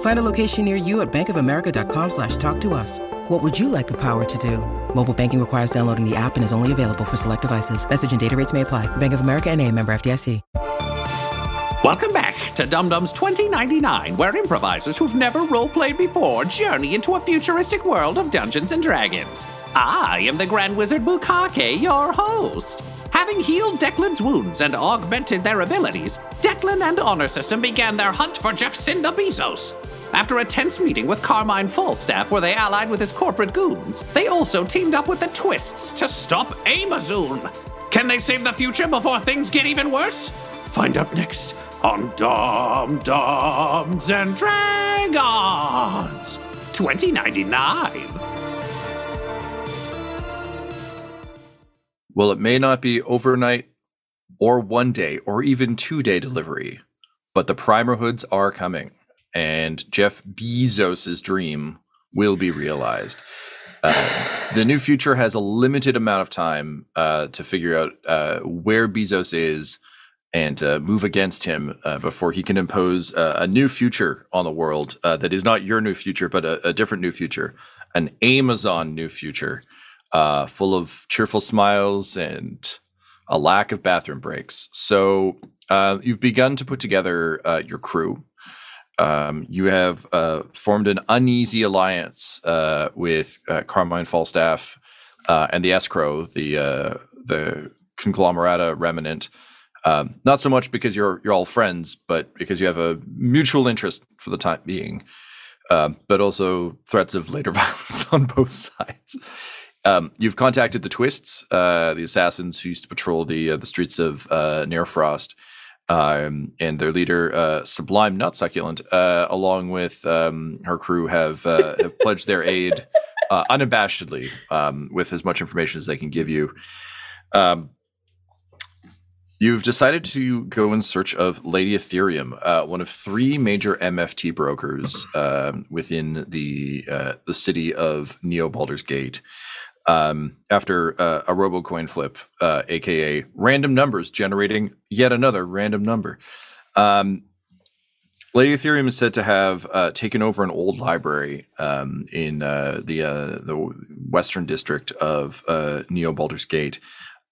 Find a location near you at bankofamerica.com slash talk to us. What would you like the power to do? Mobile banking requires downloading the app and is only available for select devices. Message and data rates may apply. Bank of America and a member FDIC. Welcome back to Dumb Dumbs 2099, where improvisers who've never roleplayed before journey into a futuristic world of Dungeons and Dragons. I am the Grand Wizard Bukake, your host. Having healed Declan's wounds and augmented their abilities, Declan and Honor System began their hunt for Jeff Jeffcinda Bezos. After a tense meeting with Carmine Falstaff where they allied with his corporate goons, they also teamed up with the Twists to stop Amazoon. Can they save the future before things get even worse? Find out next on Dumb Dumbs and Dragons 2099. Well, it may not be overnight or one day or even two day delivery, but the primer hoods are coming, and Jeff Bezos' dream will be realized. Uh, the new future has a limited amount of time uh, to figure out uh, where Bezos is and uh, move against him uh, before he can impose uh, a new future on the world that is not your new future, but a, a different new future, an Amazon new future uh, full of cheerful smiles and a lack of bathroom breaks. So uh, you've begun to put together uh, your crew. Um, you have uh, formed an uneasy alliance uh, with uh, Carmine Falstaff and the Escrow, the the conglomerata remnant. Um, not so much because you're you're all friends, but because you have a mutual interest for the time being. Um, but also threats of later violence on both sides. Um, you've contacted the Twists, uh, the assassins who used to patrol the uh, the streets of uh, Nairfrost, um, and their leader uh, Sublime Not Succulent, uh, along with um, her crew, have uh, have pledged their aid uh, unabashedly um, with as much information as they can give you. Um, you've decided to go in search of Lady Ethereum, uh, one of three major MFT brokers uh, within the uh, the city of Neo Baldur's Gate um, after uh, a RoboCoin flip, uh, aka random numbers generating yet another random number. Um, Lady Ethereum is said to have uh, taken over an old library um, in uh, the uh, the western district of uh, Neo Baldur's Gate,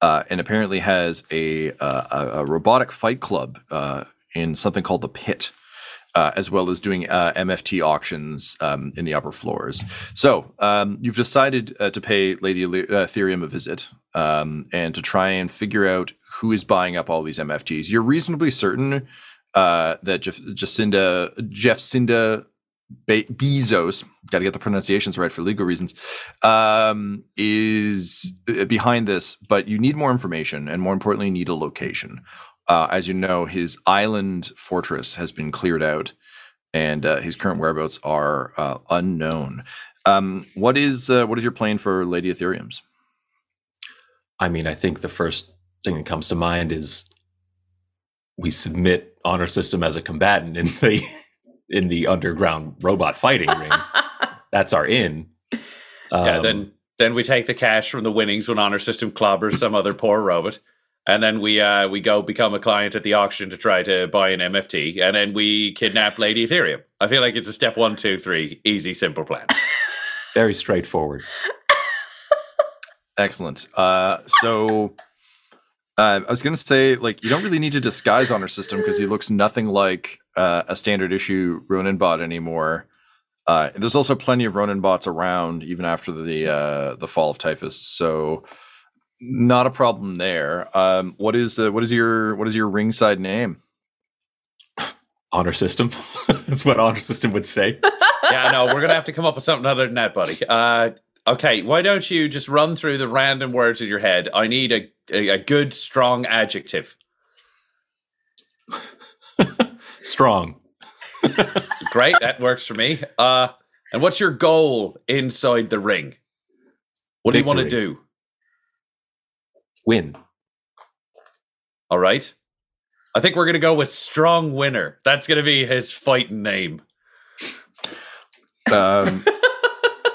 and apparently has a, a, a robotic fight club in something called the Pit uh, as well as doing uh, MFT auctions um, in the upper floors. So um, you've decided uh, to pay Lady uh, Ethereum a visit um, and to try and figure out who is buying up all these MFTs. You're reasonably certain uh, that Jeff, Jacinda, Be- Bezos, got to get the pronunciations right for legal reasons, um, is uh, behind this, but you need more information and more importantly, you need a location. Uh, as you know, his island fortress has been cleared out, and uh, his current whereabouts are uh, unknown. Um, what is uh, what is your plan for Lady Ethereum's? I mean, I think the first thing that comes to mind is we submit honor system as a combatant in the in the underground robot fighting ring. That's our in. Um, yeah, then then we take the cash from the winnings when honor system clobbers some other poor robot and then we uh, we go become a client at the auction to try to buy an MFT, and then we kidnap Lady Ethereum. I feel like it's a step one, two, three, easy, simple plan. Very straightforward. Excellent. Uh, so uh, I was going to say, like, you don't really need to disguise Honor System because he looks nothing like uh, a standard issue Ronin bot anymore. Uh, there's also plenty of Ronin bots around even after the uh, the fall of Typhus, so not a problem there. Um, what is uh, what is your what is your ringside name? Honor system. That's what honor system would say. yeah, no, we're gonna have to come up with something other than that, buddy. Uh, okay, why don't you just run through the random words in your head? I need a a, a good, strong adjective. Strong. Great, that works for me. Uh, and what's your goal inside the ring? What do you want to do? Win. All right. I think we're gonna go with strong winner. That's gonna be his fighting name. Um,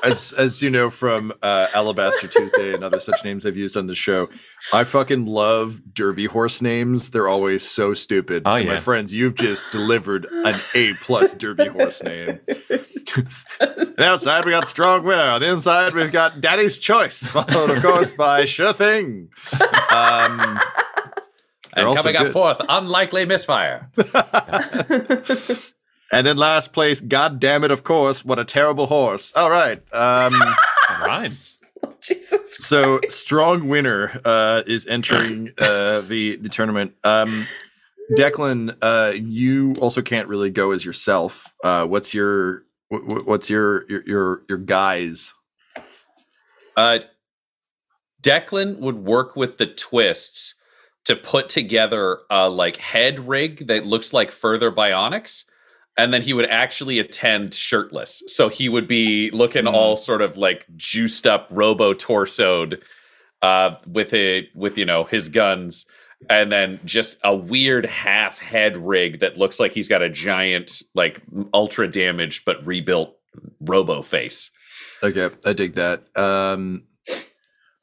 as as you know from uh, Alabaster Tuesday and other such names I've used on the show, I fucking love Derby horse names. They're always so stupid. Oh, And my friends, you've just delivered an A plus Derby horse name. On the outside, we got Strong Winner. On the inside, we've got Daddy's Choice, followed, of course, by Sure Thing. Um, And coming up good. fourth, unlikely misfire. and in last place, God damn it, of course, what a terrible horse. All right. Um, Rhymes. Jesus. so strong winner uh, is entering uh, the the tournament. Um, Declan, uh, you also can't really go as yourself. Uh, what's your wh- wh- what's your your your, your guys? Uh, Declan would work with the twists to put together a like head rig that looks like further bionics. And then he would actually attend shirtless. So he would be looking Mm. all sort of like juiced up, robo torsoed, uh, with a with you know his guns, and then just a weird half head rig that looks like he's got a giant, like ultra damaged but rebuilt robo face. Okay, I dig that. Um,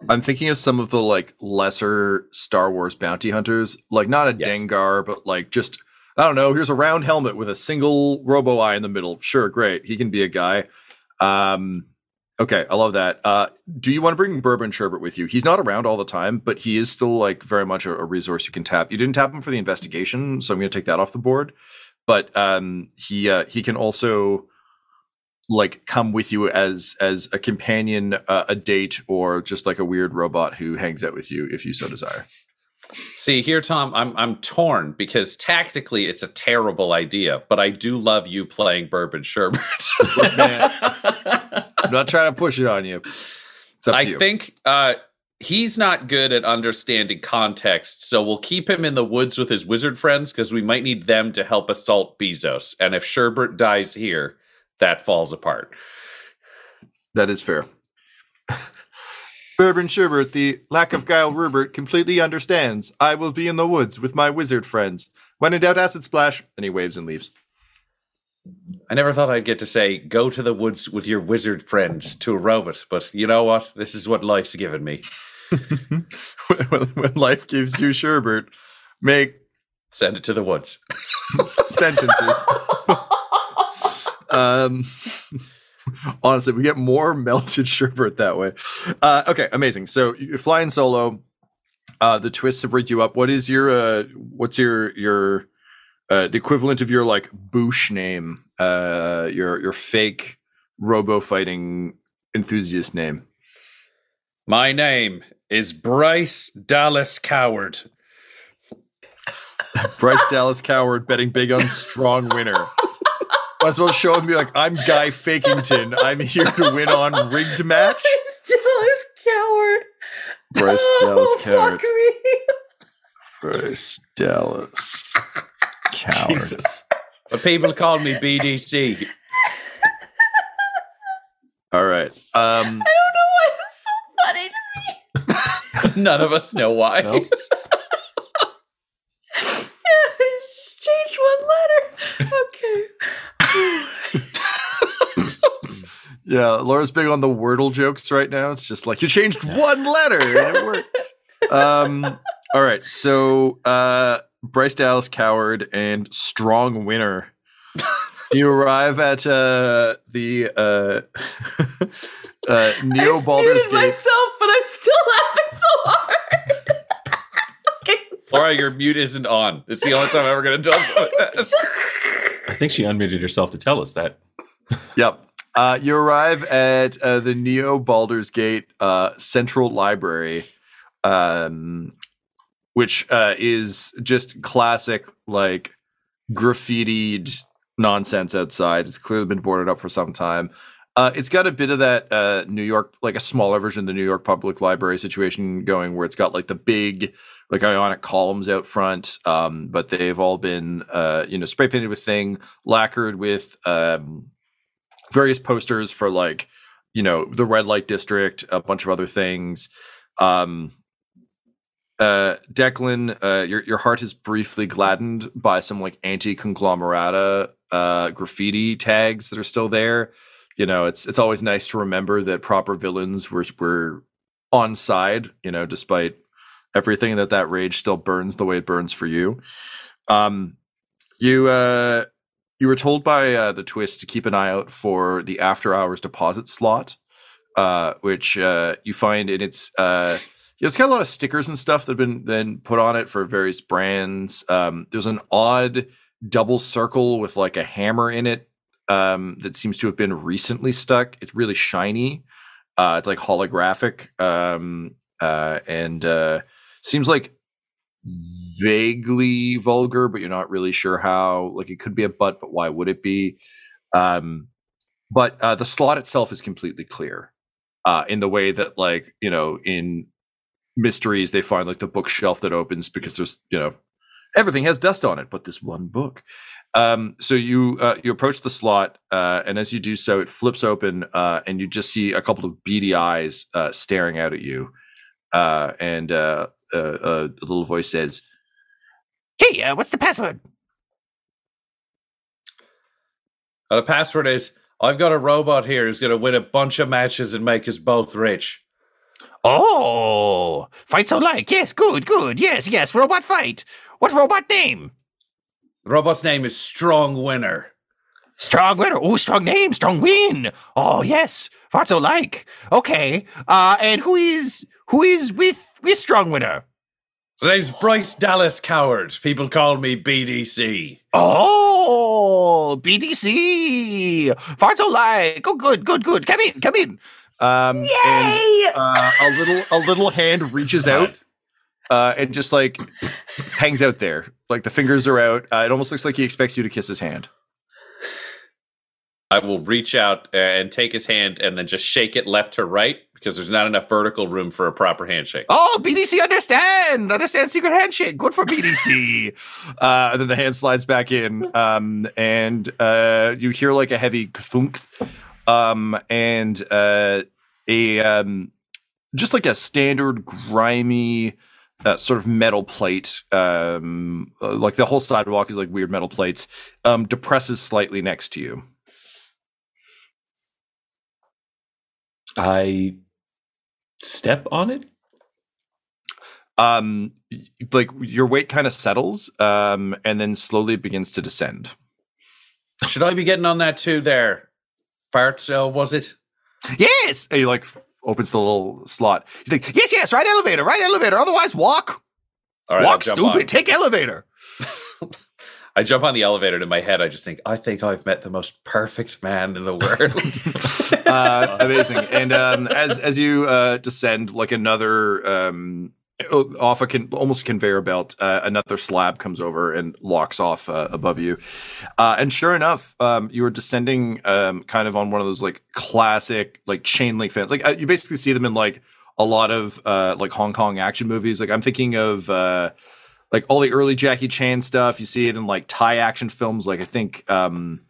I'm thinking of some of the like lesser Star Wars bounty hunters, like not a Yes. Dengar, but like just I don't know. Here's a round helmet with a single robo eye in the middle. Sure, great. He can be a guy. Um, okay, I love that. Uh, do you want to bring Bourbon Sherbert with you? He's not around all the time, but he is still like very much a, a resource you can tap. You didn't tap him for the investigation, so I'm going to take that off the board. But um, he uh, he can also like come with you as as a companion, uh, a date, or just like a weird robot who hangs out with you if you so desire. See here, Tom, I'm I'm torn because tactically it's a terrible idea, but I do love you playing Bourbon Sherbert. Man, I'm not trying to push it on you. It's up I to you. think uh, he's not good at understanding context, so we'll keep him in the woods with his wizard friends because we might need them to help assault Bezos. And if Sherbert dies here, that falls apart. that is fair. Bourbon Sherbert, the lack of guile Rupert, completely understands. I will be in the woods with my wizard friends. When in doubt, acid splash. And he waves and leaves. I never thought I'd get to say, go to the woods with your wizard friends to a robot, but you know what? This is what life's given me. when, when life gives you Sherbert, make Send it to the woods. sentences. um, honestly, we get more melted sherbet that way. Uh, okay, amazing. So you're flying solo. Uh, the twists have rigged you up. What is your uh, what's your your uh, the equivalent of your like boosh name? Uh, your your fake robo fighting enthusiast name. My name is Bryce Dallas Coward. Bryce Dallas Coward betting big on strong winner. Might as well show him be like, I'm Guy Fakington. I'm here to win on rigged match. Bryce Dallas coward. Bryce Dallas Coward. Fuck me. Bryce Dallas Coward. Jesus. But people call me BDC. All right. Um, I don't know why it's so funny to me. None of us know why. No? It's just change one letter. Okay. yeah, Laura's big on the Wordle jokes right now. It's just like you changed one letter and it worked. Um, All right, so uh, Bryce Dallas Coward and Strong Winner. you arrive at uh, the uh, uh, Neo I Baldur's muted Gate. myself, but I'm still laughing so hard. okay, so- Laura, your mute isn't on. It's the only time I'm ever going to tell someone that. I think she unmuted herself to tell us that. Yep. Uh, you arrive at uh, the Neo Baldur's Gate uh, Central Library, um, which uh, is just classic, like graffitied nonsense outside. It's clearly been boarded up for some time. Uh, it's got a bit of that uh, New York, like a smaller version of the New York Public Library situation going, where it's got like the big, like ionic columns out front, um, but they've all been, uh, you know, spray painted with thing, lacquered with um, various posters for like, you know, the red light district, a bunch of other things. Um, uh, Declan, uh, your your heart is briefly gladdened by some like anti conglomerata uh, graffiti tags that are still there. You know, it's it's always nice to remember that proper villains were were on side. You know, despite everything that that rage still burns the way it burns for you. Um, you uh, you were told by uh, the twist to keep an eye out for the after hours deposit slot, uh, which uh, you find in its. Uh, it's got a lot of stickers and stuff that have been put on it for various brands. Um, there's an odd double circle with like a hammer in it um, that seems to have been recently stuck. It's really shiny. Uh, it's like holographic um, and seems like vaguely vulgar, but you're not really sure how. Like it could be a butt, but why would it be? Um, but uh, the slot itself is completely clear uh, in the way that, like you know, in mysteries they find like the bookshelf that opens because there's you know everything has dust on it but this one book um so you uh, you approach the slot uh and as you do so it flips open uh and you just see a couple of beady eyes uh staring out at you uh and uh, uh, uh a little voice says hey uh, what's the password? Uh, the password is I've got a robot here who's going to win a bunch of matches and make us both rich. oh fight so like. Yes good good. Yes yes robot fight. What robot name? The robot's name is Strong Winner. Strong winner. Oh, strong name, strong win. Oh, yes. Farts so like. Okay. Uh, and who is who is with with strong winner? The name's Bryce Dallas Coward. People call me BDC. Oh, BDC. Farts so like. Oh, good, good, good. Come in, come in. Um, and Yay! uh, a little a little hand reaches out uh, and just like hangs out there. Like the fingers are out. Uh, it almost looks like he expects you to kiss his hand. I will reach out and take his hand and then just shake it left to right because there's not enough vertical room for a proper handshake. Oh, BDC understand. Understand secret handshake. Good for BDC. uh, and then the hand slides back in. Um, and uh, you hear like a heavy thunk. Um, and uh, a um, just like a standard grimy uh, sort of metal plate. Um, uh, like the whole sidewalk is like weird metal plates. Um, depresses slightly next to you. I step on it. Um, like your weight kind of settles, um, and then slowly begins to descend. Should I be getting on that too there? fart cell was it? Yes. And he like f- opens the little slot. He's like, yes, yes, right elevator, right elevator. Otherwise, walk. All right, walk, stupid. on. Take elevator. I jump on the elevator and in my head I just think, I think I've met the most perfect man in the world. uh, amazing. And um, as as you uh, descend, like another um, off a con- almost a conveyor belt, uh, another slab comes over and locks off uh, above you. Uh, and sure enough, um, you are descending um, kind of on one of those like classic like chain link fence. Like uh, you basically see them in like a lot of like Hong Kong action movies. Like I'm thinking of. Like all the early Jackie Chan stuff, you see it in like Thai action films. Like I think um,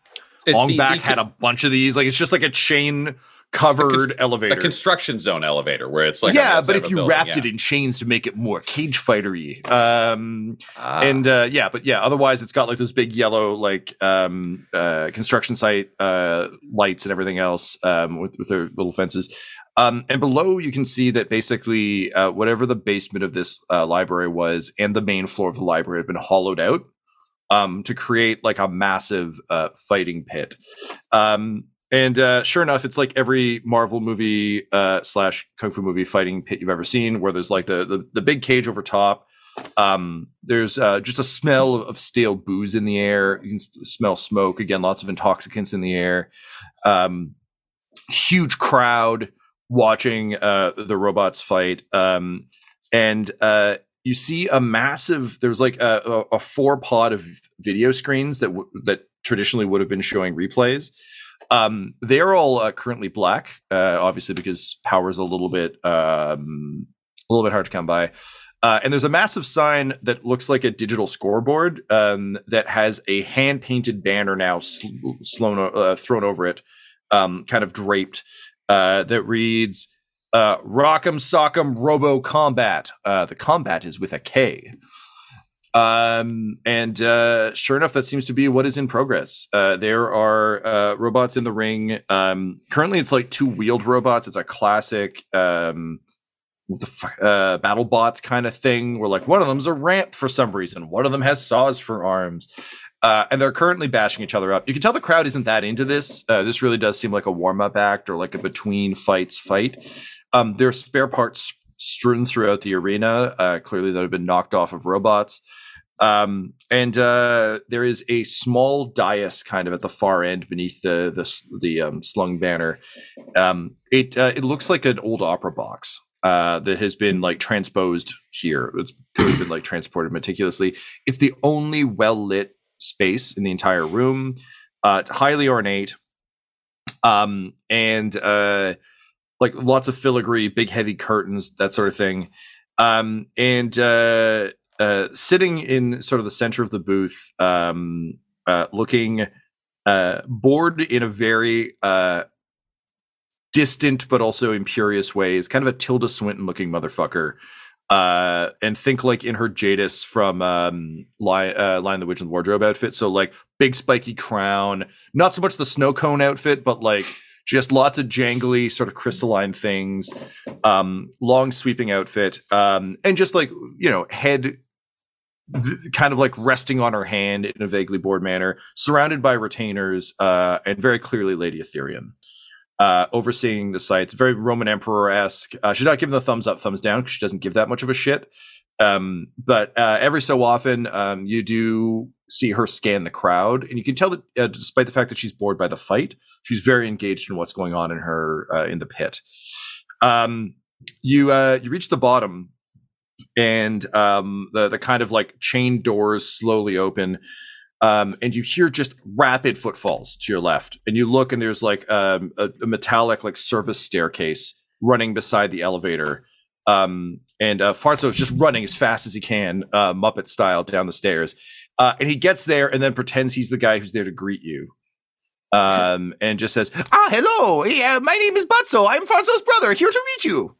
Ong Bak had a bunch of these. Like it's just like a chain covered The elevator. construction zone elevator where it's like yeah, but if you building, wrapped yeah. it in chains to make it more cage fightery. Um, Ah. and uh, yeah, but yeah, otherwise it's got like those big yellow like um, uh, construction site uh, lights and everything else um, with, with their little fences. Um, and below you can see that basically uh, whatever the basement of this uh, library was and the main floor of the library have been hollowed out um, to create like a massive uh, fighting pit. Um, and uh, sure enough, it's like every Marvel movie uh, slash kung fu movie fighting pit you've ever seen, where there's like the the, the big cage over top. Um, there's uh, just a smell of, stale booze in the air. You can smell smoke again. Lots of intoxicants in the air. Um, huge crowd watching uh, the robots fight. Um, and uh, you see a massive. There's like a, a, a four pod of video screens that w- that traditionally would have been showing replays. Um, they're all uh, currently black, uh, obviously because power is a little bit um, a little bit hard to come by. Uh, and there's a massive sign that looks like a digital scoreboard um, that has a hand painted banner now sl- slown, uh, thrown over it, um, kind of draped, uh, that reads uh, Rock'em Sock'em Robo Combat. Uh, the combat is with a K. Um, and uh, sure enough, that seems to be what is in progress. Uh, there are uh, robots in the ring. Um, currently, it's like two wheeled robots. It's a classic um, the uh, battle bots kind of thing, where like one of them's a ramp for some reason, one of them has saws for arms. Uh, and they're currently bashing each other up. You can tell the crowd isn't that into this. Uh, this really does seem like a warm up act or like a between fights fight. Um, there are spare parts strewn throughout the arena, clearly that have been knocked off of robots. Um, and uh, there is a small dais kind of at the far end beneath the the, the um, slung banner. Um, it uh, it looks like an old opera box uh, that has been like transposed here. It's been like transported meticulously. It's the only well lit space in the entire room. Uh, it's highly ornate, um, and uh, like lots of filigree, big heavy curtains, that sort of thing. Um, and uh, sitting in sort of the center of the booth, um, uh, looking uh, bored in a very uh, distant but also imperious way, is kind of a Tilda Swinton looking motherfucker. Uh, and think like in her Jadis from um, Lion, Lion the Witch and the Wardrobe outfit. So like big spiky crown, not so much the snow cone outfit, but like just lots of jangly sort of crystalline things um long sweeping outfit um and just like you know head kind of like resting on her hand in a vaguely bored manner surrounded by retainers uh and very clearly lady ethereum uh overseeing the sites very roman emperor-esque. Uh, she's not giving the thumbs up thumbs down because she doesn't give that much of a shit. Um but uh every so often um you do see her scan the crowd and you can tell that uh, despite the fact that she's bored by the fight she's very engaged in what's going on in her uh, in the pit. Um you uh you reach the bottom and um the the kind of like chain doors slowly open um and you hear just rapid footfalls to your left and you look and there's like um, a, a metallic like service staircase running beside the elevator um and uh Farzo is just running as fast as he can uh muppet style down the stairs uh and he gets there and then pretends he's the guy who's there to greet you um and just says ah hello yeah my name is Butzo. I'm Farzo's brother. Here to meet you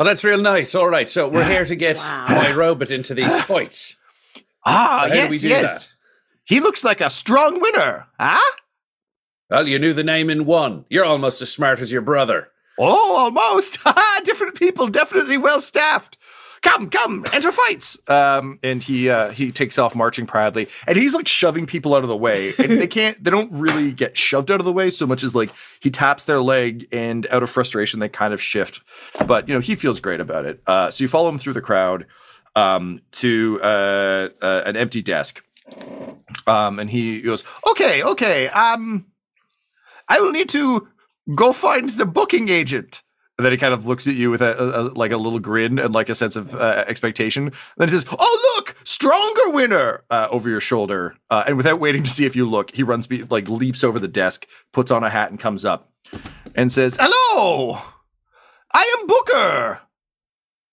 Oh, that's real nice. All right, so we're here to get my robot into these fights. Ah, How do yes, we do yes. that? He looks like a strong winner, huh? Well, you knew the name in one. You're almost as smart as your brother. Oh, almost. Haha, Different people, definitely well staffed. Come, come, enter fights. Um, and he uh, he takes off marching proudly, and he's like shoving people out of the way, and they can't. They don't really get shoved out of the way so much as like he taps their leg, and out of frustration they kind of shift. But you know he feels great about it. Uh, so you follow him through the crowd um, to uh, uh, an empty desk, um, and he goes, "Okay, okay. Um, I will need to go find the booking agent." And then he kind of looks at you with a, a- a- like a little grin and like a sense of uh, expectation. And then he says, "Oh, look, stronger winner!" Uh, over your shoulder, uh, and without waiting to see if you look, he runs, be- like leaps over the desk, puts on a hat, and comes up and says, "Hello, I am Booker.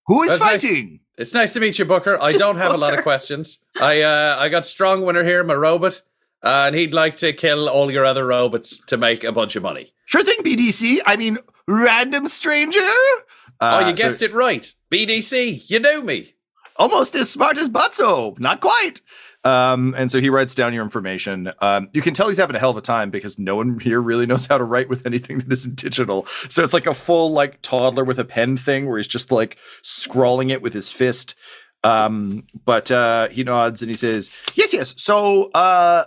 Who is That's nice. fighting?" It's nice to meet you, Booker. I don't have a lot of questions. I uh, I got strong winner here, my robot. Uh, and he'd like to kill all your other robots to make a bunch of money. Sure thing, BDC. I mean, random stranger. oh, Uh, you guessed so it right. BDC, you know me. Almost as smart as Butzo. Not quite. Um, and so he writes down your information. Um, you can tell he's having a hell of a time because no one here really knows how to write with anything that isn't digital. So it's like a full like toddler with a pen thing where he's just like scrawling it with his fist. Um, but uh, he nods and he says, "Yes, yes. So, uh,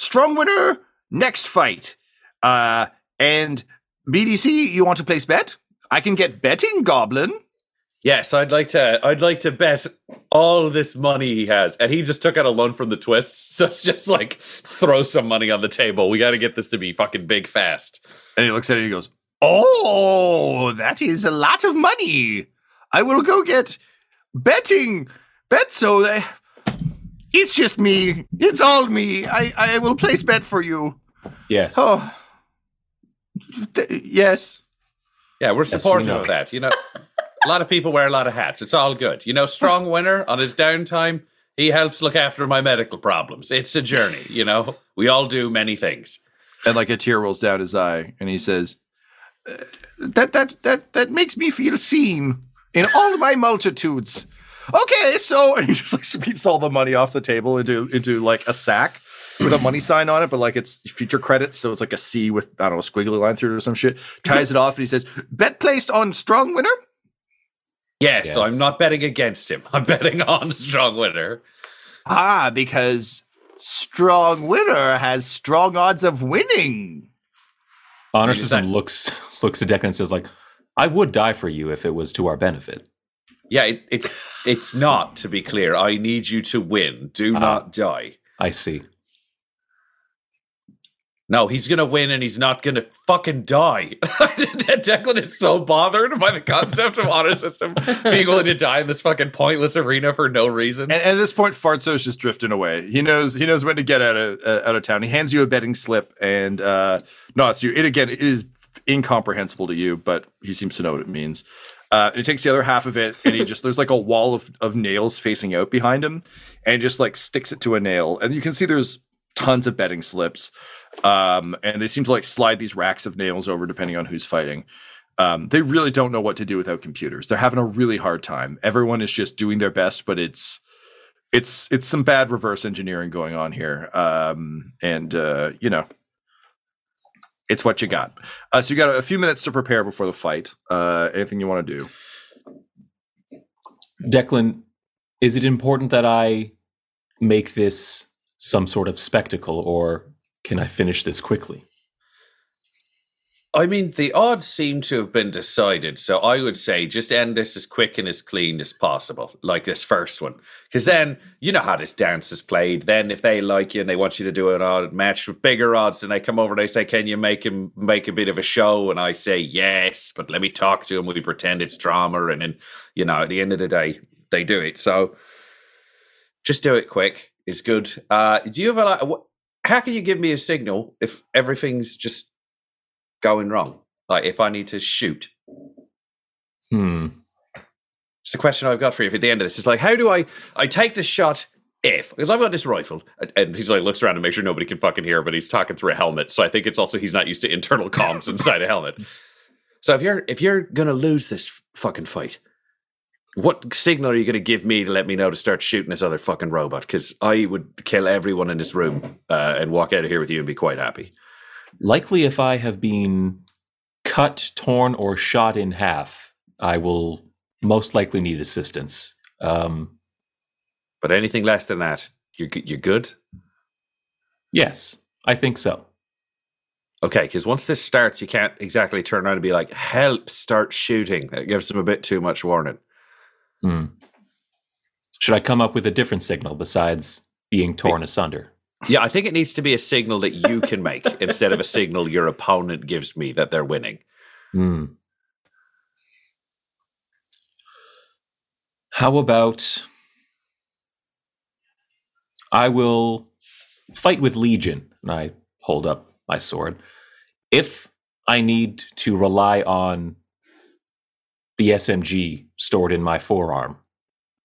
strong winner next fight. Uh, and BDC, you want to place bet? I can get betting goblin." Yes, I'd like to. I'd like to bet all this money he has, and he just took out a loan from the twists. So it's just like throw some money on the table. We got to get this to be fucking big fast. And he looks at it and he goes, Oh, that is a lot of money. I will go get betting. Bet so it's just me. It's all me. I, I will place bet for you. Yes. Oh, Th- yes. Yeah, we're we supportive know. of that. You know, a lot of people wear a lot of hats. It's all good. You know, strong winner on his downtime. He helps look after my medical problems. It's a journey. You know, we all do many things. And like a tear rolls down his eye, and he says, "Uh, "That that that that makes me feel seen in all my multitudes." Okay, so and he just like sweeps all the money off the table into into like a sack with a money sign on it, but like it's future credits, so it's like a C with I don't know a squiggly line through it or some shit. Ties it off, and he says, "Bet placed on strong winner." Yes, so I'm not betting against him. I'm betting on strong winner. Ah, because strong winner has strong odds of winning. Honor system looks looks at Declan and says like, "I would die for you if it was to our benefit." Yeah, it, it's it's not. To be clear, I need you to win. Do Ah. not die. I see. No, he's gonna win, and he's not gonna fucking die. Declan is so bothered by the concept of honor system being willing to die in this fucking pointless arena for no reason. And, and at this point, Fartzo's just drifting away. He knows he knows when to get out of uh, out of town. He hands you a betting slip, and uh, no, it's you. It again it is incomprehensible to you, but he seems to know what it means. Uh, and he takes the other half of it, and he just there's like a wall of of nails facing out behind him, and just like sticks it to a nail, and you can see there's tons of betting slips, um, and they seem to like slide these racks of nails over depending on who's fighting. Um, they really don't know what to do without computers. They're having a really hard time. Everyone is just doing their best, but it's it's it's some bad reverse engineering going on here. Um, and uh, you know, it's what you got. Uh, so you got a, few minutes to prepare before the fight. Uh, anything you want to do? Declan, is it important that I make this some sort of spectacle, or can I finish this quickly? I mean, the odds seem to have been decided, so I would say just end this as quick and as clean as possible, like this first one. Because then you know how this dance is played. Then if they like you and they want you to do an odd match with bigger odds, and they come over and they say, "Can you make him make a bit of a show?" And I say, "Yes," but let me talk to him. We pretend it's drama, and then you know, at the end of the day, they do it. So just do it quick. It's good. Uh, do you have a like? How can you give me a signal if everything's just going wrong? Like if I need to shoot. Hmm. It's a question I've got for you at the end of this. It's like, how do I I take the shot if because I've got this rifle and- and he's like looks around to make sure nobody can fucking hear, but he's talking through a helmet. So I think it's also he's not used to internal comms inside a helmet. So if you're if you're gonna lose this fucking fight, what signal are you gonna give me to let me know to start shooting this other fucking robot? Because I would kill everyone in this room uh, and walk out of here with you and be quite happy. Likely, if I have been cut, torn, or shot in half, I will most likely need assistance. Um, But anything less than that, you're you're good. yes, I think so. Okay, because once this starts, you can't exactly turn around and be like, "Help! Start shooting." That gives them a bit too much warning. Hmm. Should I come up with a different signal besides being torn asunder? Yeah, I think it needs to be a signal that you can make instead of a signal your opponent gives me that they're winning. Hmm. How about I will fight with Legion, and I hold up my sword. If I need to rely on the SMG stored in my forearm,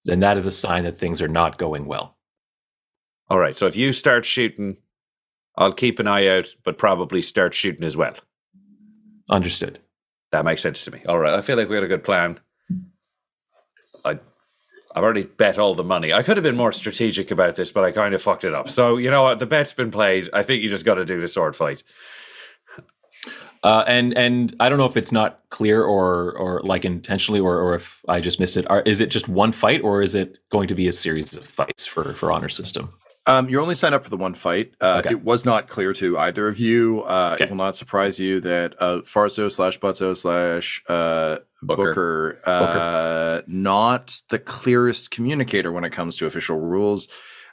then that is a sign that things are not going well. All right, so if you start shooting I'll keep an eye out, but probably start shooting as well. Understood. That makes sense to me. All right, I feel like we had a good plan. I, I've already bet all the money. I could have been more strategic about this, but I kind of fucked it up. So you know what? The bet's been played. I think you just got to do the sword fight. Uh, and and I don't know if it's not clear or or like intentionally or, or if I just missed it. Are, is it just one fight or is it going to be a series of fights for for honor system? Um, you only signed up for the one fight. Uh, Okay. It was not clear to either of you. Uh, Okay. It will not surprise you that uh, Farso slash Butzo slash uh, Booker. Booker, uh, not the clearest communicator when it comes to official rules.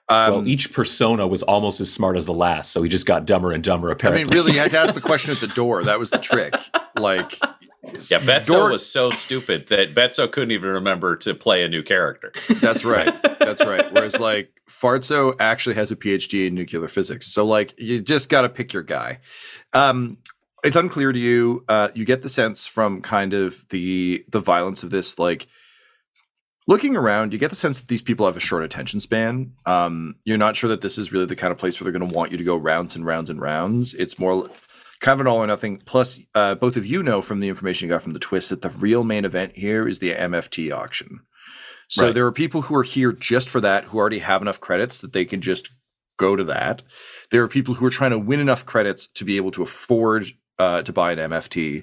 Um, well, each persona was almost as smart as the last, so he just got dumber and dumber. Apparently, I mean, really, you had to ask the question at the door. That was the trick. Like, Yeah, Betso door- was so stupid that Betso couldn't even remember to play a new character. That's right. That's right. Whereas like Farzo actually has a PhD in nuclear physics. So like you just got to pick your guy. Um it's unclear to you. Uh you get the sense from kind of the the violence of this like looking around, you get the sense that these people have a short attention span. Um you're not sure that this is really the kind of place where they're going to want you to go rounds and rounds and rounds. It's more kind of an all or nothing. Plus, uh, both of you know from the information you got from the twist that the real main event here is the MFT auction. So Right. there are people who are here just for that who already have enough credits that they can just go to that. There are people who are trying to win enough credits to be able to afford uh, to buy an MFT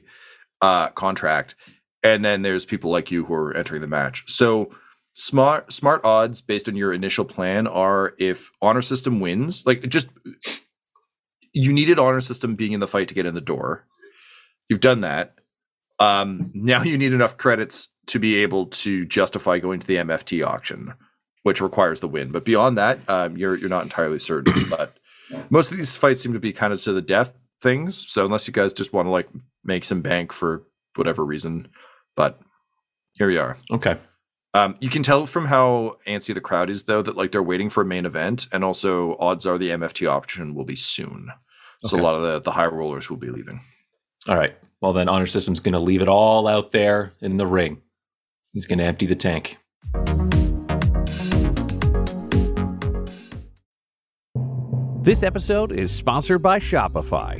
uh, contract, and then there's people like you who are entering the match. So smart smart odds based on your initial plan are if honor system wins, like just you needed honor system being in the fight to get in the door. You've done that. Um, now you need enough credits to be able to justify going to the MFT auction, which requires the win. But beyond that, um, you're you're not entirely certain. but most of these fights seem to be kind of to the death things. So unless you guys just want to like make some bank for whatever reason, but here we are. okay. Um, you can tell from how antsy the crowd is, though, that like they're waiting for a main event, and also odds are the MFT option will be soon. So Okay. a lot of the, the high rollers will be leaving. All right. Well, then honor system's going to leave it all out there in the ring. He's going to empty the tank. This episode is sponsored by Shopify.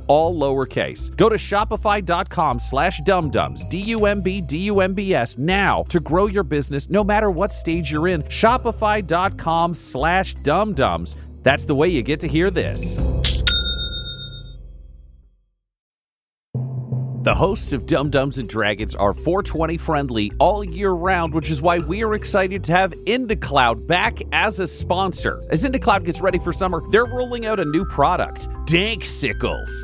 All lowercase. Go to shopify.com slash dumbdumbs, D U M B D U M B S, now to grow your business no matter what stage you're in. Shopify.com slash dumbdumbs. That's the way you get to hear this. The hosts of Dumb Dumbs and Dragons are 420 friendly all year round, which is why we are excited to have IndaCloud back as a sponsor. As IndaCloud gets ready for summer, they're rolling out a new product, Danksicles.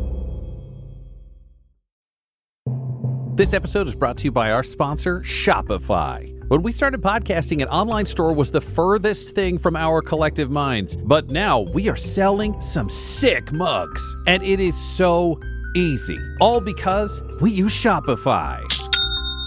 This episode is brought to you by our sponsor, Shopify. When we started podcasting, an online store was the furthest thing from our collective minds. But now we are selling some sick mugs. And it is so easy. All because we use Shopify.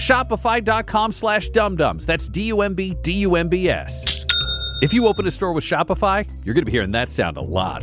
Shopify.com slash dumbdumbs. That's D-U-M-B-D-U-M-B-S. If you open a store with Shopify, you're going to be hearing that sound a lot.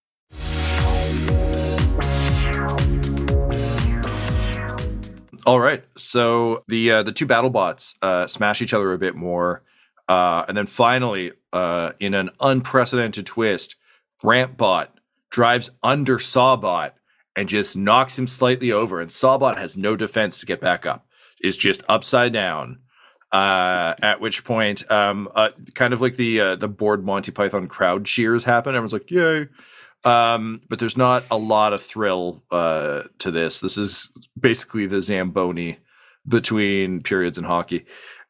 All right. So the uh, the two battle bots uh, smash each other a bit more, uh, and then finally, uh, in an unprecedented twist, Rampbot drives under Sawbot and just knocks him slightly over, and Sawbot has no defense to get back up. Is just upside down. Uh, at which point, um, uh, kind of like the the board Monty Python crowd cheers happen. Everyone's like, "Yay!" Um, but there's not a lot of thrill uh, to this. This is basically the Zamboni between periods in hockey,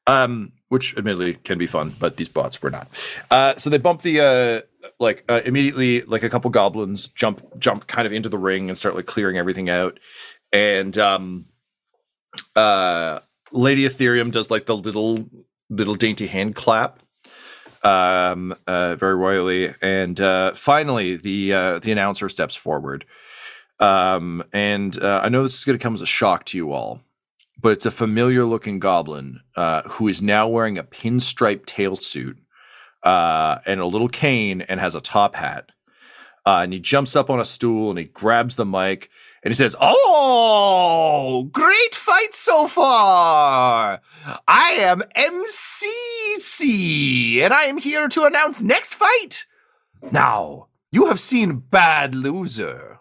um, which admittedly can be fun, but these bots were not. Uh, so they bump the uh, like uh, immediately, like a couple goblins jump jump kind of into the ring and start like clearing everything out, and um, uh, Lady Ethereum does like the little little dainty hand clap um, uh, very royally. And uh, finally, the uh, the announcer steps forward. Um, and uh, I know this is going to come as a shock to you all, but it's a familiar looking goblin uh, who is now wearing a pinstripe tail suit uh, and a little cane and has a top hat. and he jumps up on a stool and he grabs the mic and he says, Oh, great fight so far. I am MCC, and I am here to announce next fight. Now, you have seen Bad Loser.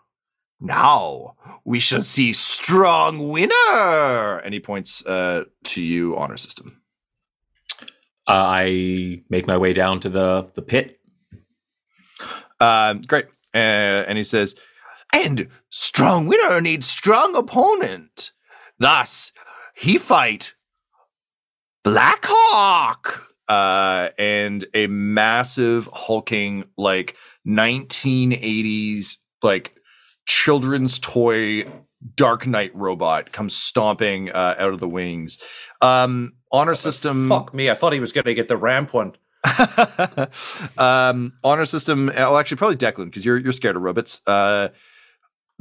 Now, we shall see Strong Winner. And he points uh, to you, Honor System. Uh, I make my way down to the, the pit. Um, great. Uh, and he says, and strong winner needs strong opponent. Thus, he fight Blackhawk. Uh, and a massive hulking like 1980s like children's toy Dark Knight robot comes stomping uh, out of the wings. Um, honor system. Fuck me! I thought he was going to get the ramp one. um, honor system. Well, actually, probably Declan because you're you're scared of robots. Uh,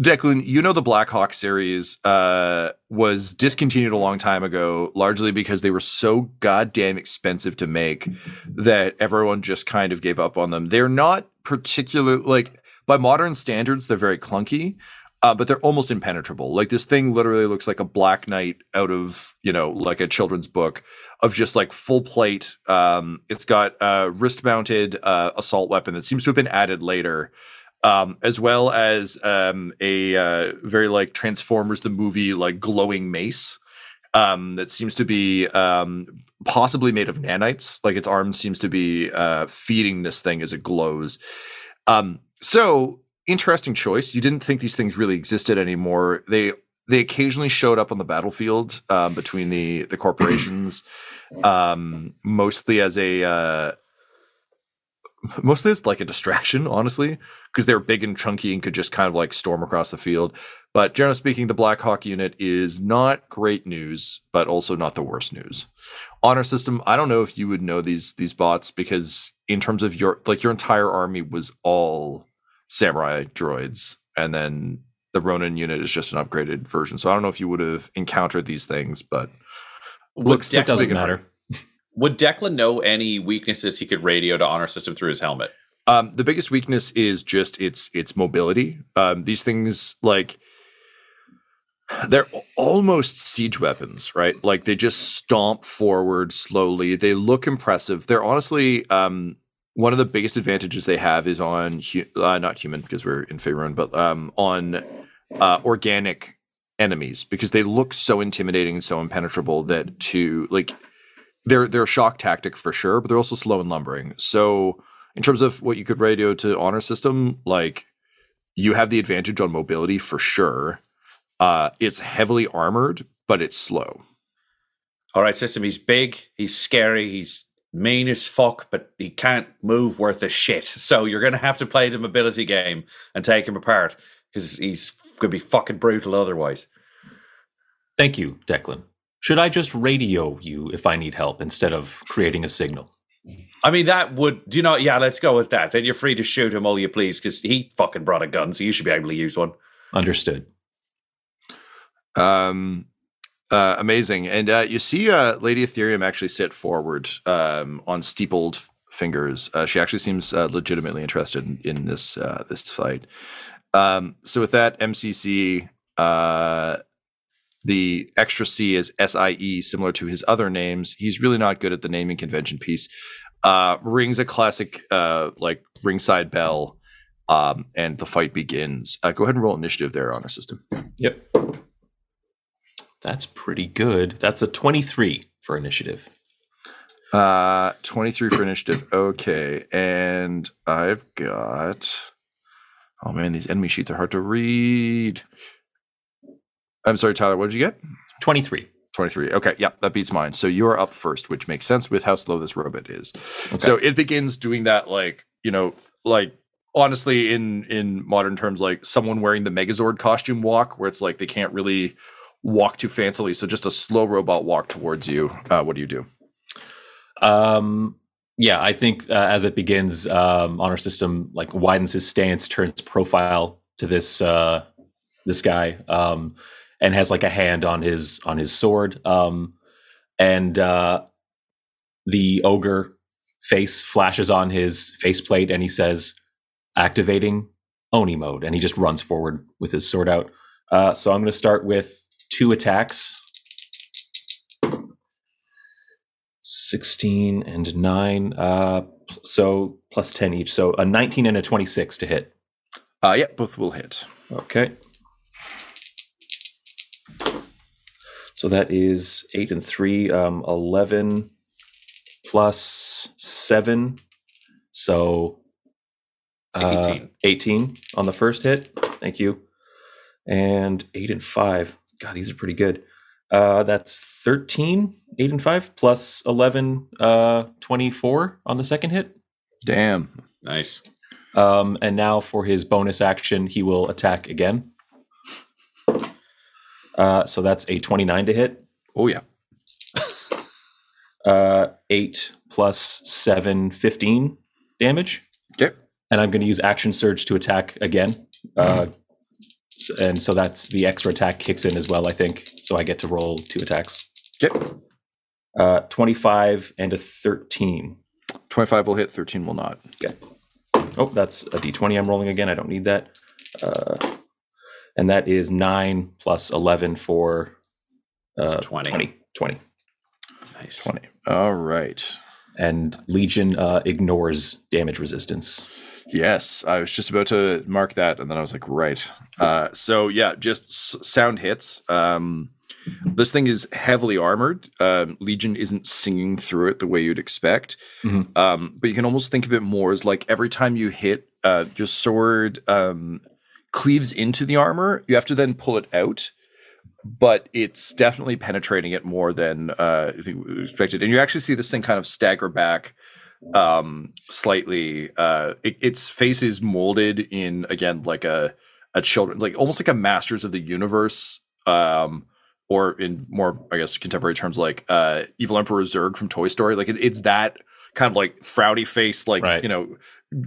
Declan, you know the Black Hawk series uh, was discontinued a long time ago, largely because they were so goddamn expensive to make that everyone just kind of gave up on them. They're not particular like by modern standards, they're very clunky. Uh, but they're almost impenetrable. Like this thing literally looks like a Black Knight out of you know like a children's book of just like full plate. Um, it's got a wrist mounted uh, assault weapon that seems to have been added later, um, as well as um, a uh, very like Transformers the movie like glowing mace um, that seems to be um, possibly made of nanites. Like its arm seems to be uh, feeding this thing as it glows. Um, so interesting choice. You didn't think these things really existed anymore. They they occasionally showed up on the battlefield um, between the the corporations, mostly as a uh, mostly as like a distraction, honestly, because they're big and chunky and could just kind of like storm across the field. But generally speaking, the Black Hawk unit is not great news, but also not the worst news. Honor system, I don't know if you would know these these bots because in terms of your like your entire army was all samurai droids, and then the Ronin unit is just an upgraded version. So I don't know if you would have encountered these things, but looks, looks Doesn't matter. Would Declan know any weaknesses he could radio to honor system through his helmet? Um, the biggest weakness is just its its mobility. Um, these things like they're almost siege weapons, right? Like they just stomp forward slowly. They look impressive. They're honestly um, one of the biggest advantages they have is on hu- uh, not human because we're in Faerun, but um, on uh, organic enemies because they look so intimidating and so impenetrable that to like they're they're a shock tactic for sure, but they're also slow and lumbering. So in terms of what you could radio to honor system, like you have the advantage on mobility for sure. Uh, it's heavily armored, but it's slow. All right, system. He's big. He's scary. He's mean as fuck, but he can't move worth a shit. So you're gonna have to play the mobility game and take him apart because he's gonna be fucking brutal otherwise. Thank you, Declan. Should I just radio you if I need help instead of creating a signal? I mean, that would. Do you know? Yeah, let's go with that. Then you're free to shoot him all you please because he fucking brought a gun, so you should be able to use one. Understood. Um, uh, amazing. And uh, you see uh, Lady Ethereum actually sit forward um, on steepled fingers. Uh, she actually seems uh, legitimately interested in, in this uh, this fight. Um, so with that, MCC, uh, the extra C is SIE, similar to his other names. He's really not good at the naming convention piece. Uh, rings a classic uh, like ringside bell, um, and the fight begins. Uh, go ahead and roll initiative there on our system. Yep. That's pretty good. That's a 23 for initiative. Uh, 23 for initiative. Okay. And I've got. Oh man, these enemy sheets are hard to read. I'm sorry, Tyler. What did you get? 23. 23. Okay. Yeah, that beats mine. So you are up first, which makes sense with how slow this robot is. So it begins doing that, like, you know, like honestly, in in modern terms, like someone wearing the Megazord costume walk, where it's like they can't really walk too fancily. So just a slow robot walk towards you. Uh, what do you do? Um, yeah, I think uh, as it begins, um, honor system like widens his stance, turns profile to this uh, this guy, um, and has like a hand on his on his sword. Um, and uh, the ogre face flashes on his faceplate, and he says, "Activating Oni mode," and he just runs forward with his sword out. Uh, so I'm going to start with two attacks. 16 and 9 uh so plus 10 each so a 19 and a 26 to hit Uh, yeah, both will hit. okay so that is 8 and 3 um 11 plus 7 so uh, 18. 18 on the first hit. Thank you. And 8 and 5 god these are pretty good. Uh that's 13 8 and 5 plus 11 uh 24 on the second hit. Damn. Nice. um and now for his bonus action he will attack again uh so that's a 29 to hit Oh yeah. uh 8 plus 7, 15 damage. Okay. And I'm going to use action surge to attack again. Uh, and so that's the extra attack kicks in as well, I think. So I get to roll two attacks. Okay. Uh, 25 and a 13. 25 will hit, 13 will not. Okay. Oh, that's a d20 I'm rolling again. I don't need that. Uh, and that is 9 plus 11 for uh, 20. 20. 20. Nice. 20. All right. And Legion uh, ignores damage resistance. Yes, I was just about to mark that, and then I was like, right. Uh, so yeah, just s- sound hits. Um, this thing is heavily armored. Um, Legion isn't singing through it the way you'd expect, Mhm. um, but you can almost think of it more as like every time you hit, uh, your sword um, cleaves into the armor. You have to then pull it out, but it's definitely penetrating it more than uh, I think we expected. And you actually see this thing kind of stagger back um slightly uh it, its face is molded in again like a a children like almost like a masters of the universe um or in more i guess contemporary terms like uh evil emperor zurg from toy story like it, it's that kind of like frowny face like Right. you know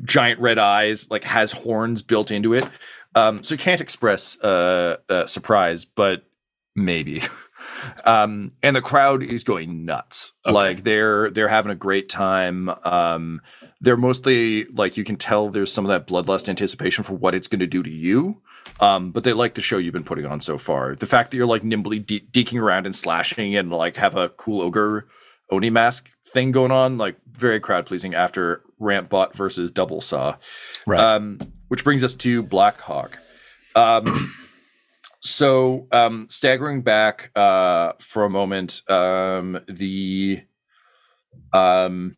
giant red eyes like has horns built into it um so you can't express uh, uh surprise but maybe. Um and the crowd is going nuts. Okay. like they're they're having a great time. Um they're mostly like you can tell there's some of that bloodlust anticipation for what it's going to do to you. Um but they like the show you've been putting on so far. The fact that you're like nimbly de- deking around and slashing and like have a cool ogre oni mask thing going on like very crowd pleasing after rampbot versus double saw. Right. um, which brings us to Black Hawk. Um, so, um, staggering back uh, for a moment, um, the um,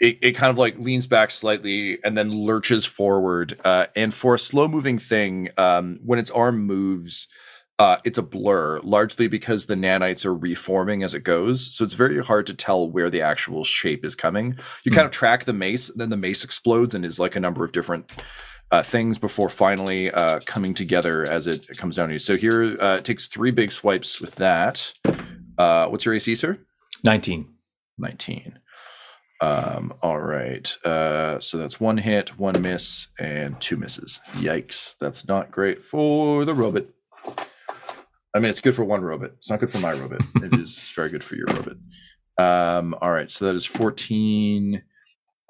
it, it kind of like leans back slightly and then lurches forward. Uh, and for a slow moving thing, um, when its arm moves, uh, it's a blur, largely because the nanites are reforming as it goes. So it's very hard to tell where the actual shape is coming. You kind of track the mace, then the mace explodes and is like a number of different uh, things before finally uh, coming together as it comes down to you. So here uh, it takes three big swipes with that. Uh, what's your AC, sir? 19. 19. Um, all right. Uh, so that's one hit, one miss, and two misses. Yikes. That's not great for the robot. I mean, it's good for one robot. It's not good for my robot. it is very good for your robot. Um, all right. So that is 14,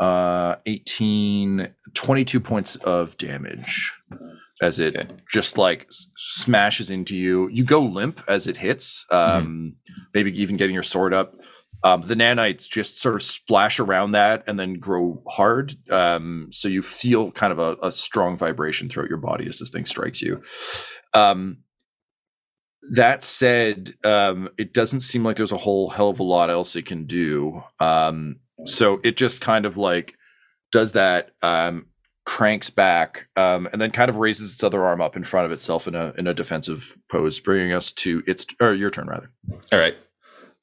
uh, 18, 22 points of damage as it Okay. just like smashes into you. You go limp as it hits, um, maybe even getting your sword up. Um, the nanites just sort of splash around that and then grow hard. Um, so you feel kind of a, a strong vibration throughout your body as this thing strikes you. Um, that said, um, it doesn't seem like there's a whole hell of a lot else it can do. Um, so it just kind of like does that, um, cranks back, um, and then kind of raises its other arm up in front of itself in a in a defensive pose, bringing us to its or your turn rather. All right.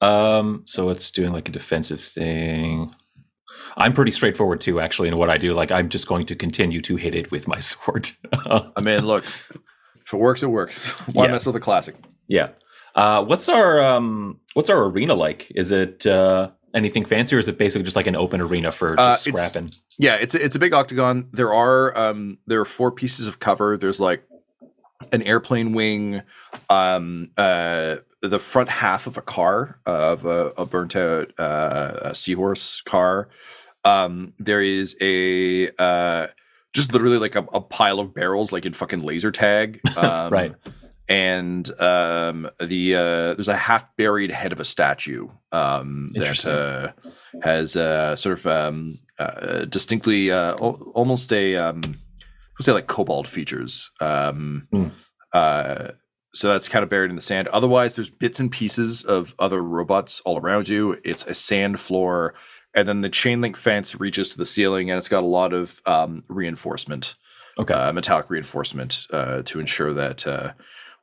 Um, so it's doing like a defensive thing. I'm pretty straightforward too, actually, in what I do. Like I'm just going to continue to hit it with my sword. I mean, look, if it works, it works. Why Yeah. mess with a classic? Yeah. Uh, what's our um, what's our arena like? Is it uh, anything fancy, or is it basically just like an open arena for Uh, just it's- scrapping? Yeah, it's a, it's a big octagon. There are um there are four pieces of cover. There's like an airplane wing, um uh the front half of a car of a, a burnt out uh a seahorse car. Um there is a uh just literally like a, a pile of barrels like in fucking laser tag. Um, Right. And um the uh there's a half buried head of a statue um that uh has uh, sort of um, uh, distinctly uh, al- almost a um, we'll say like kobold features. Uh, so that's kind of buried in the sand. Otherwise, there's bits and pieces of other robots all around you. It's a sand floor, and then the chain link fence reaches to the ceiling, and it's got a lot of um, reinforcement Okay. uh, metallic reinforcement uh, to ensure that uh,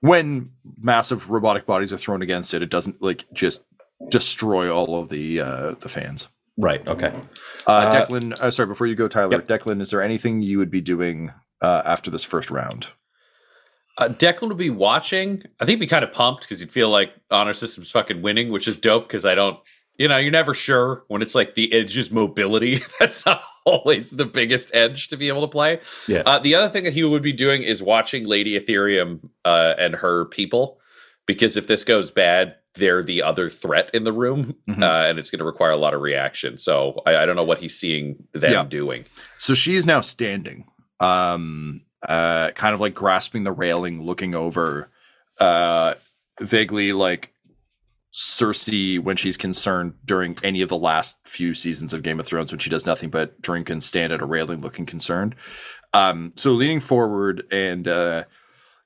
when massive robotic bodies are thrown against it, it doesn't like just destroy all of the uh, the fans. right. Okay. Uh, Uh, Declan, uh, sorry, before you go, Tyler, Yep. Declan, is there anything you would be doing uh, after this first round? Uh, Declan would be watching. I think he'd be kind of pumped because he'd feel like honor system's fucking winning, which is dope because I don't you know, you're never sure when it's like the edge is mobility. That's not always the biggest edge to be able to play. Yeah. Uh, the other thing that he would be doing is watching Lady Ethereum uh, and her people, because if this goes bad, they're the other threat in the room, Mhm. uh, and it's going to require a lot of reaction. So I, I don't know what he's seeing them Yeah. doing. So she is now standing, um, uh, kind of like grasping the railing, looking over, uh, vaguely like Cersei when she's concerned during any of the last few seasons of Game of Thrones when she does nothing but drink and stand at a railing looking concerned. Um, so leaning forward and uh,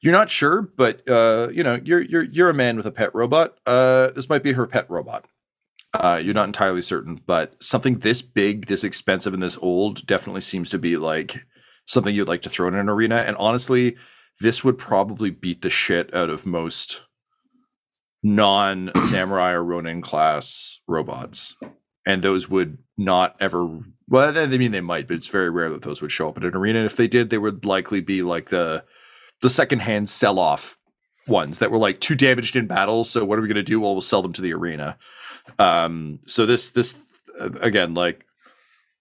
you're not sure, but uh, you know you're you're you're a man with a pet robot. Uh, this might be her pet robot. Uh, you're not entirely certain, but something this big, this expensive, and this old definitely seems to be like something you'd like to throw in an arena. And honestly, this would probably beat the shit out of most non samurai or Ronin class robots. And those would not ever, well, I mean, they might, but it's very rare that those would show up in an arena. And if they did, they would likely be like the the secondhand sell off ones that were like too damaged in battle. So what are we going to do? Well, we'll sell them to the arena. Um, so this this again, like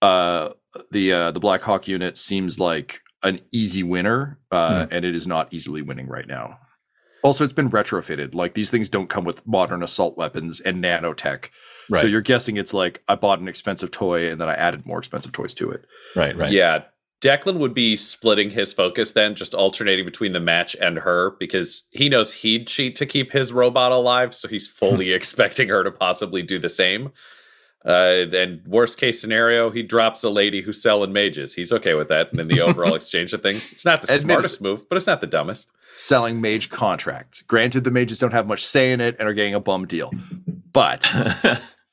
uh, the uh, the Black Hawk unit seems like an easy winner, uh, and it is not easily winning right now. Also, it's been retrofitted. Like these things don't come with modern assault weapons and nanotech. So you're guessing it's like I bought an expensive toy and then I added more expensive toys to it. Right, right. Yeah. Declan would be splitting his focus then, just alternating between the match and her because he knows he'd cheat to keep his robot alive. So he's fully expecting her to possibly do the same. Uh, and worst case scenario, he drops a lady who's selling mages. He's okay with that. And in the overall exchange of things, it's not the Admittedly. smartest move, but it's not the dumbest. selling mage contracts. Granted, the mages don't have much say in it and are getting a bum deal. But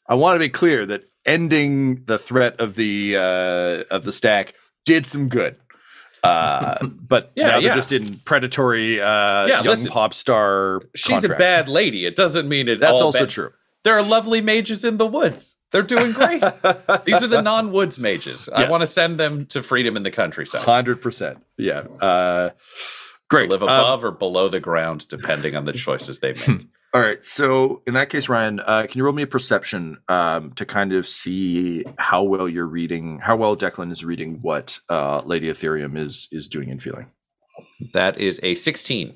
I want to be clear that ending the threat of the uh, of the stack did some good. Uh, but Yeah, now yeah. they're just in predatory uh, Yeah, young listen, pop star. She's a bad lady. It doesn't mean it. That's all also bad. true. There are lovely mages in the woods. They're doing great. These are the non-woods mages. I want to send them to freedom in the countryside. Hundred percent. Yeah. Uh, great. live Um, above or below the ground, depending on the choices they make. All right. So in that case, Ryan, uh, can you roll me a perception um, to kind of see how well you're reading, how well Declan is reading what uh, Lady Ethereum is is doing and feeling? that is a 16.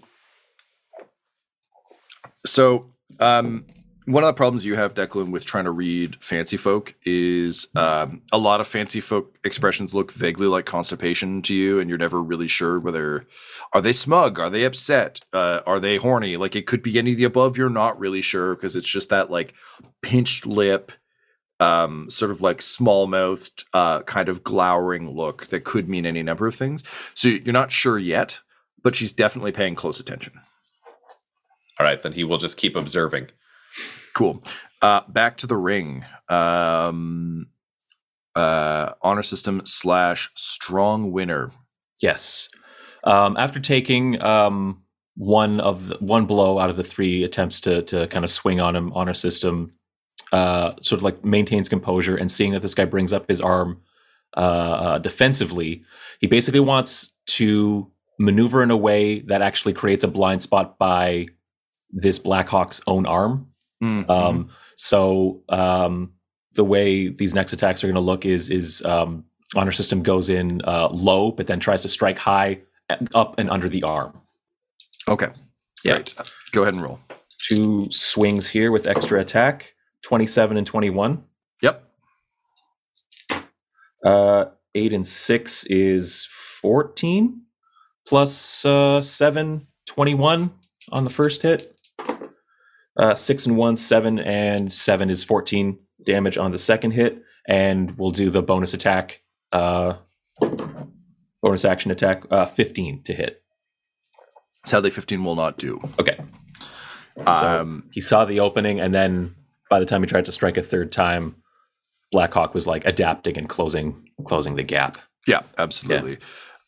So um, one of the problems you have, Declan, with trying to read fancy folk is um, a lot of fancy folk expressions look vaguely like constipation to you, and you're never really sure whether are they smug, are they upset, uh, are they horny. Like it could be any of the above. You're not really sure because it's just that like pinched lip. Um, sort of like small mouthed, uh, kind of glowering look that could mean any number of things. So you're not sure yet, but she's definitely paying close attention. All right, then he will just keep observing. Cool. Uh, back to the ring. Um, uh, honor system slash strong winner. Yes. Um, after taking um, one of the, one blow out of the three attempts to to kind of swing on him honor system, uh, sort of like maintains composure and seeing that this guy brings up his arm uh, uh, defensively, he basically wants to maneuver in a way that actually creates a blind spot by this Blackhawk's own arm. Mm, Um, so um, the way these next attacks are going to look is is um, honor system goes in uh, low, but then tries to strike high, up and under the arm. okay. Yeah. Great. Go ahead and roll. Two swings here with extra attack, twenty-seven and twenty-one. Yep. Uh, eight and six is fourteen, plus uh, seven, 21 on the first hit. Uh, six and one, seven and seven is 14 damage on the second hit. And we'll do the bonus attack, uh, bonus action attack, uh, 15 to hit. Sadly, 15 will not do. Okay. So Um, he saw the opening, and then by the time he tried to strike a third time, Blackhawk was like adapting and closing closing the gap. yeah, absolutely.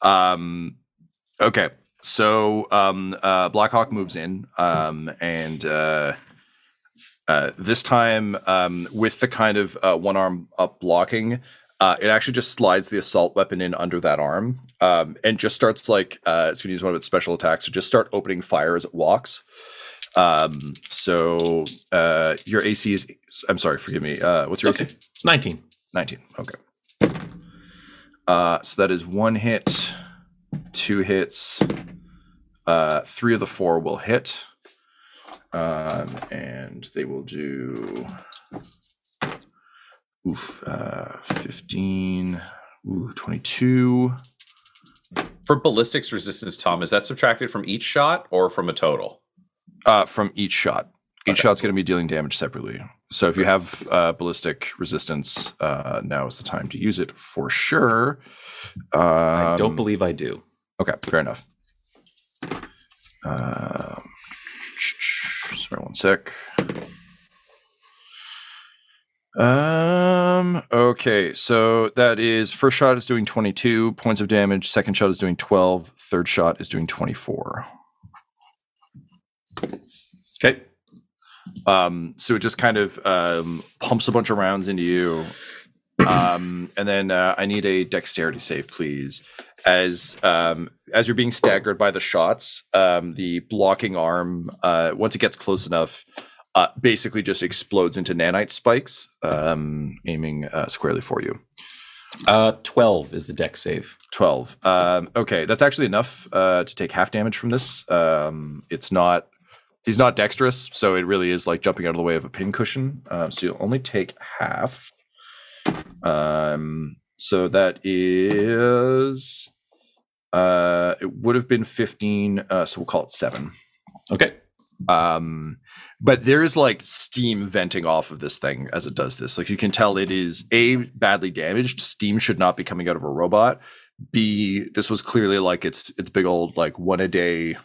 Um, okay. So um, uh, Blackhawk moves in, um, and uh, uh, this time um, with the kind of uh, one arm up blocking, uh, it actually just slides the assault weapon in under that arm, um, and just starts like uh, it's going to use one of its special attacks to just start opening fire as it walks. Um, so uh, your AC is. I'm sorry, forgive me. Uh, what's your Okay. AC? 19. 19. Okay. Uh, so that is one hit, two hits, uh, three of the four will hit. Um, and they will do oof, uh, 15, ooh, 22. For ballistics resistance, Tom, is that subtracted from each shot or from a total? Uh, from each shot. Each Okay. shot's going to be dealing damage separately. So if you have uh, ballistic resistance, uh, now is the time to use it for sure. Um, I don't believe I do. Okay, fair enough. Um, sorry, one sec. Um. Okay, so that is first shot is doing twenty-two points of damage. Second shot is doing twelve. Third shot is doing twenty-four. Okay. Um, so it just kind of um, pumps a bunch of rounds into you. Um, and then uh, I need a dexterity save, please. As um, as you're being staggered by the shots, um, the blocking arm, uh, once it gets close enough, uh, basically just explodes into nanite spikes, um, aiming uh, squarely for you. Uh, 12 is the dex save. 12. Um, okay, that's actually enough uh, to take half damage from this. Um, it's not, he's not dexterous, so it really is like jumping out of the way of a pincushion. Uh, so you'll only take half. Um, so that is, uh, it would have been 15, uh, so we'll call it seven. Okay. Um, but there is like steam venting off of this thing as it does this. Like you can tell it is a badly damaged. Steam should not be coming out of a robot. B, this was clearly like its its big old like one a day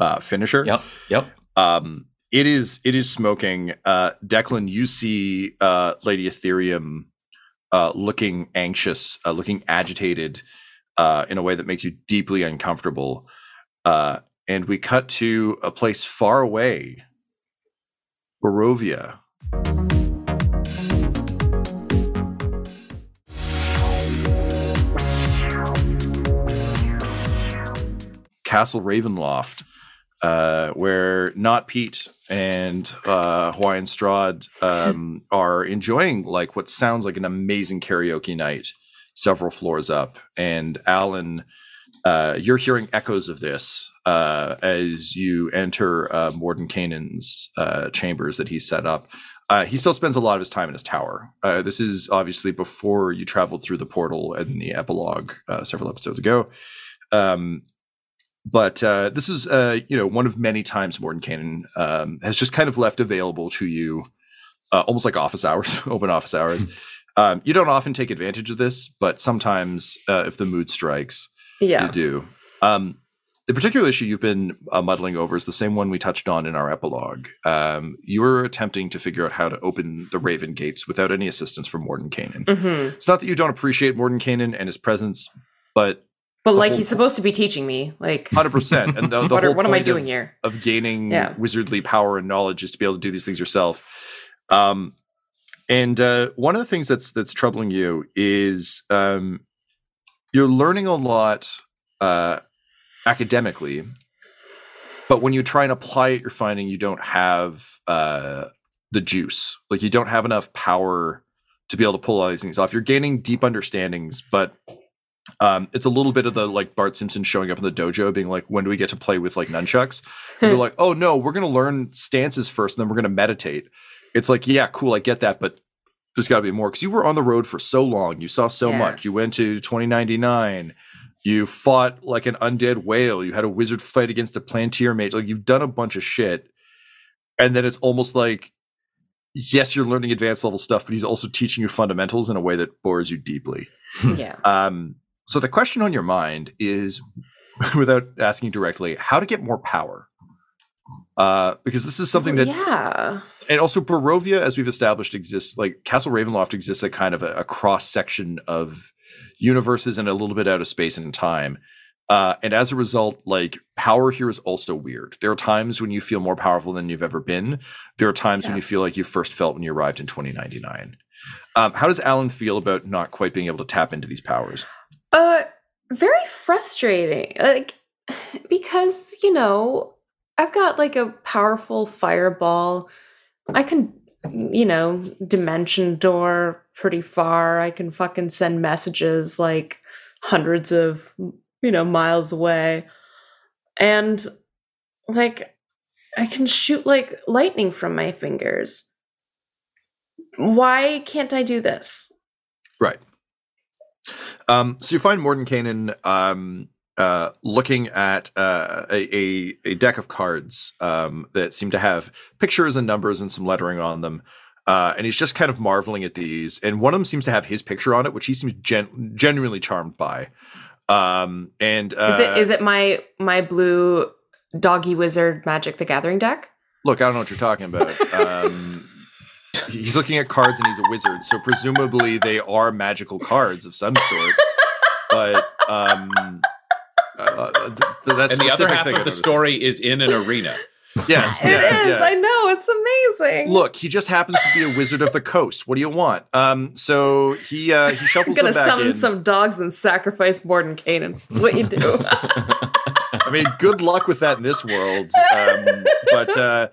uh finisher. Yep. Yep. Um it is it is smoking. Uh Declan, you see uh Lady Ethereum uh looking anxious, uh looking agitated uh in a way that makes you deeply uncomfortable. Uh and we cut to a place far away. Barovia. Castle Ravenloft, uh, where Not Pete and uh, Hawaiian Strahd um, are enjoying like what sounds like an amazing karaoke night, several floors up. And Alan, uh, you're hearing echoes of this uh, as you enter uh, Mordenkainen's uh, chambers that he set up. Uh, he still spends a lot of his time in his tower. Uh, this is obviously before you traveled through the portal in the epilogue uh, several episodes ago. Um, but uh, this is uh, you know one of many times Mordenkainen um, has just kind of left available to you, uh, almost like office hours, open office hours. um, you don't often take advantage of this, but sometimes uh, if the mood strikes, Yeah. you do. Um, the particular issue you've been uh, muddling over is the same one we touched on in our epilogue. Um, you were attempting to figure out how to open the Raven Gates without any assistance from Mordenkainen. hmm It's not that you don't appreciate Mordenkainen and his presence, but But like he's supposed to be teaching me. Like hundred percent. And the, the What are- what am I doing of, here? of gaining Yeah. wizardly power and knowledge is to be able to do these things yourself. Um, and uh, one of the things that's that's troubling you is um, you're learning a lot uh, academically, but when you try and apply it, you're finding you don't have uh, the juice. Like you don't have enough power to be able to pull all these things off. You're gaining deep understandings, but um, it's a little bit of the like Bart Simpson showing up in the dojo, being like, "When do we get to play with like nunchucks?" And they're like, "Oh no, we're gonna learn stances first, and then we're gonna meditate." It's like, yeah, cool, I get that, but there's got to be more because you were on the road for so long. You saw so Yeah. much. You went to 2099. You fought like an undead whale. You had a wizard fight against a plantier mage. Like you've done a bunch of shit, and then it's almost like, yes, you're learning advanced level stuff, but he's also teaching you fundamentals in a way that bores you deeply. yeah. Um, so the question on your mind is, without asking directly, how to get more power. Uh, because this is something that, yeah. and also Barovia, as we've established, exists like Castle Ravenloft exists a kind of a, a cross section of universes and a little bit out of space and time. Uh, and as a result, like power here is also weird. There are times when you feel more powerful than you've ever been. There are times when you feel like you first felt when you arrived in 2099. Um, how does Alan feel about not quite being able to tap into these powers? Uh very frustrating. Like because, you know, I've got like a powerful fireball. I can, you know, dimension door pretty far. I can fucking send messages like hundreds of, you know, miles away. And like I can shoot like lightning from my fingers. Why can't I do this? Right. Um, so you find Mordenkainen um, uh, looking at uh, a, a, a deck of cards um, that seem to have pictures and numbers and some lettering on them. Uh, and he's just kind of marveling at these. And one of them seems to have his picture on it, which he seems gen- genuinely charmed by. Um, and uh, Is it is it my my blue doggy wizard magic the gathering deck? look, I don't know what you're talking about. Um, he's looking at cards and he's a wizard, so presumably they are magical cards of some sort. But um, uh, th- th- that's and the other specific half thing of the noticed. story is in an arena. Yes, It is. yeah, yeah. I know. It's amazing. Look, he just happens to be a wizard of the coast. What do you want? Um, so he uh, he I'm gonna back summon in. some dogs and sacrifice Mordenkainen. That's what you do. I mean, good luck with that in this world. Um, but uh,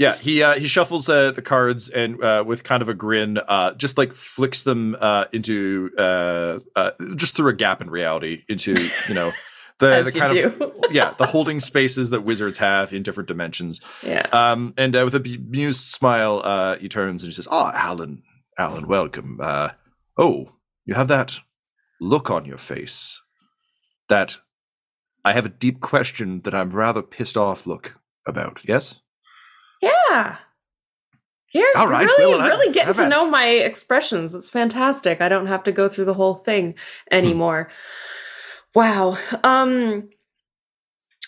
yeah, he uh, he shuffles uh, the cards and uh, with kind of a grin, uh, just like flicks them uh, into uh, uh, just through a gap in reality into you know the, the kind of yeah the holding spaces that wizards have in different dimensions. yeah. Um, and uh, with a bemused smile, uh, he turns and he says, "Oh, Alan, Alan, welcome. Uh, oh, you have that look on your face. That I have a deep question that I'm rather pissed off look about. Yes. Yeah. You're All right, really, well, really getting to know my expressions. It's fantastic. I don't have to go through the whole thing anymore. wow. Um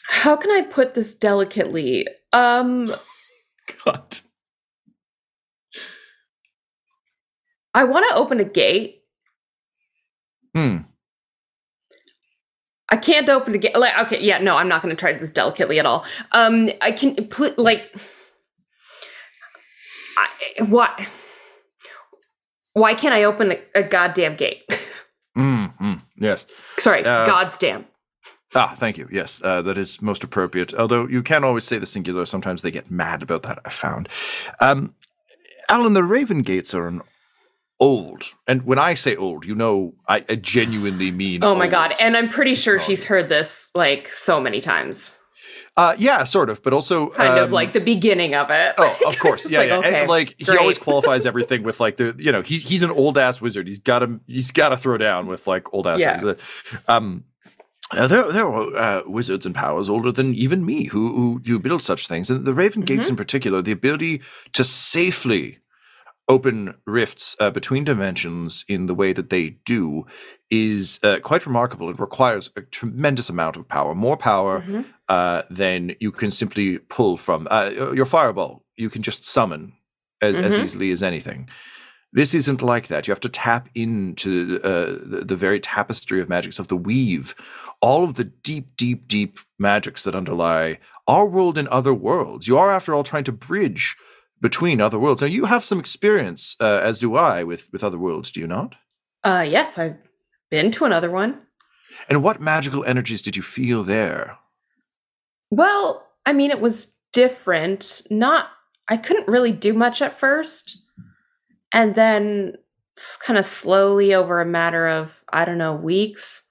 how can I put this delicately? Um God. I want to open a gate. Hmm. I can't open a gate. Like, okay, yeah, no, I'm not going to try this delicately at all. Um, I can pl- like, I, what? Why can't I open a, a goddamn gate? Mm, mm, yes. Sorry, Uh, God's damn. Ah, thank you. Yes, uh, that is most appropriate. Although you can't always say the singular. Sometimes they get mad about that. I found. Um, Alan, the Raven Gates are an old, and when I say old, you know, I, I genuinely mean. Oh my god! And I'm pretty sure she's heard this like so many times. Uh, yeah, sort of, but also Kind of um, like the beginning of it. Oh, of course, yeah, like, yeah. okay, and, like he always qualifies everything with like the you know he's he's an old ass wizard. He's got to he's got to throw down with like old ass. Yeah. wizards. Um, uh, there there are uh, wizards and powers older than even me who who, who build such things, and the Raven Gates Mm-hmm. in particular, the ability to safely open rifts uh, between dimensions in the way that they do is uh, quite remarkable. It requires a tremendous amount of power, more power Mhm. uh, than you can simply pull from. Uh, your fireball, you can just summon as, as Mhm. easily as anything. This isn't like that. You have to tap into uh, the, the very tapestry of magics of the weave, all of the deep, deep, deep magics that underlie our world and other worlds. You are, after all, trying to bridge between other worlds. Now, you have some experience, uh, as do I, with with other worlds. Do you not? Uh, yes, I've been to another one. And what magical energies did you feel there? Well, I mean, it was different. Not, I couldn't really do much at first. And then kind of slowly over a matter of, I don't know, weeks,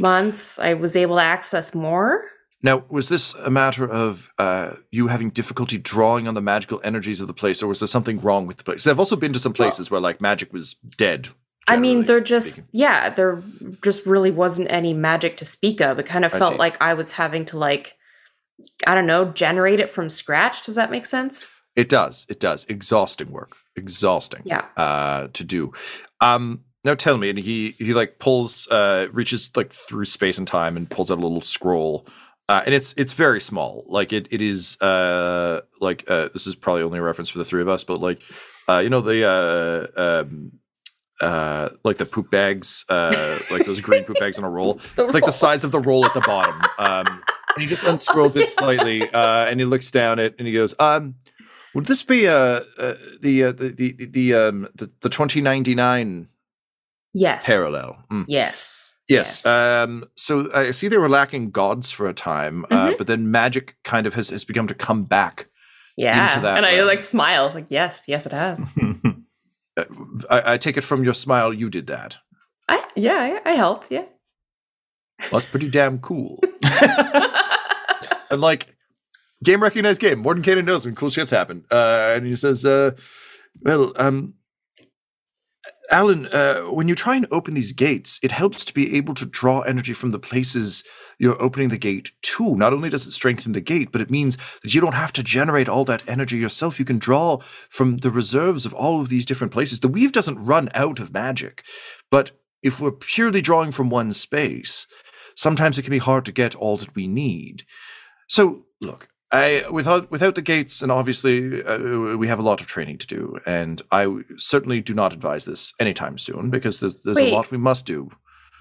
months, I was able to access more. Now, was this a matter of uh, you having difficulty drawing on the magical energies of the place, or was there something wrong with the place? I've also been to some places where like magic was dead. I mean, there just, speaking. yeah, there just really wasn't any magic to speak of. It kind of I felt see. like I was having to, like, I don't know, generate it from scratch. Does that make sense? It does. It does. Exhausting work. Exhausting. Yeah. Uh, to do. Um, now tell me, and he he like pulls, uh, reaches like through space and time and pulls out a little scroll. Uh, and it's it's very small. Like it it is uh like uh this is probably only a reference for the three of us, but like uh you know the uh um uh like the poop bags uh like those green poop bags on a roll. The it's like the size of the roll at the bottom. Um and he just unscrolls it slightly uh and he looks down it and he goes, um would this be uh, uh the, uh, the the the um the, the 2099 Yes. parallel? Mm. Yes. Yes. Yes. Um, so I see they were lacking gods for a time, uh, Mhm. but then magic kind of has, has begun to come back. Yeah. Into that and I realm. like smile. Like, yes, yes, it has. Uh, I, I take it from your smile, you did that. I, yeah, I, I helped. Yeah. Well, that's pretty damn cool. and like, game recognized game. Mordenkainen knows when cool shits happen. Uh, and he says, uh, "Well, um, Alan, uh, when you try and open these gates, it helps to be able to draw energy from the places you're opening the gate to. Not only does it strengthen the gate, but it means that you don't have to generate all that energy yourself. You can draw from the reserves of all of these different places. The weave doesn't run out of magic, but if we're purely drawing from one space, sometimes it can be hard to get all that we need. So, look, I without without the gates, and obviously uh, we have a lot of training to do, and I certainly do not advise this anytime soon because there's there's Wait. a lot we must do.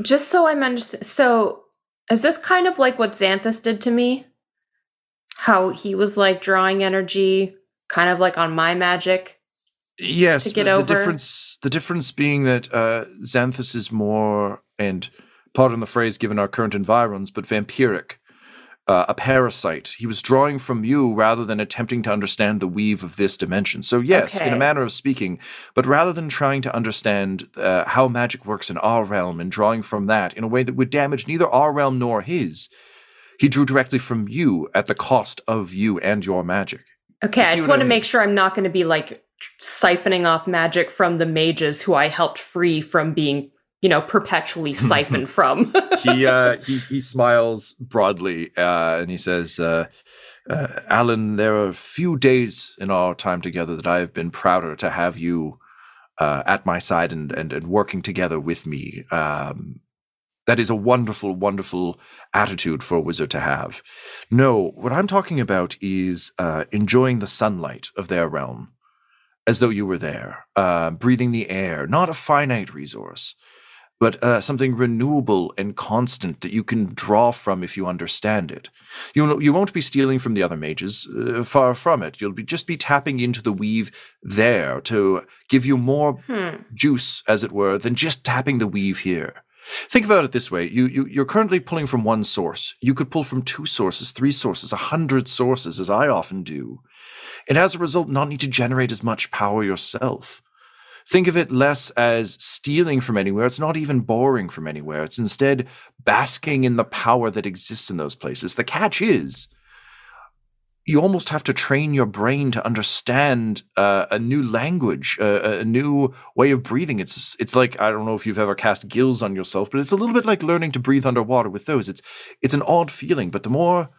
Just so I'm understand. So, is this kind of like what Xanthus did to me? How he was like drawing energy, kind of like on my magic. Yes, to get over. the difference the difference being that uh, Xanthus is more, and pardon the phrase given our current environs, but vampiric, uh, a parasite. He was drawing from you rather than attempting to understand the weave of this dimension. So yes, in a manner of speaking, but rather than trying to understand uh, how magic works in our realm and drawing from that in a way that would damage neither our realm nor his, he drew directly from you at the cost of you and your magic. Okay, You I just what I want to make sure I'm not going to be like siphoning off magic from the mages who I helped free from being, you know, perpetually siphoned from. he uh he he smiles broadly uh and he says uh, uh alan there are few days in our time together that i have been prouder to have you uh at my side and and, and working together with me. Um that is a wonderful wonderful attitude for a wizard to have. No what i'm talking about is uh enjoying the sunlight of their realm as though you were there uh breathing the air not a finite resource but uh, something renewable and constant that you can draw from if you understand it. You you won't be stealing from the other mages, uh, far from it. You'll be just be tapping into the weave there to give you more hmm. juice, as it were, than just tapping the weave here. Think about it this way: you, you you're currently pulling from one source. You could pull from two sources, three sources, a hundred sources, as I often do, and as a result, not need to generate as much power yourself. Think of it less as stealing from anywhere. It's not even borrowing from anywhere. It's instead basking in the power that exists in those places. The catch is, you almost have to train your brain to understand uh, a new language, uh, a new way of breathing. It's it's like I don't know if you've ever cast gills on yourself, but it's a little bit like learning to breathe underwater with those. It's it's an odd feeling, but the more,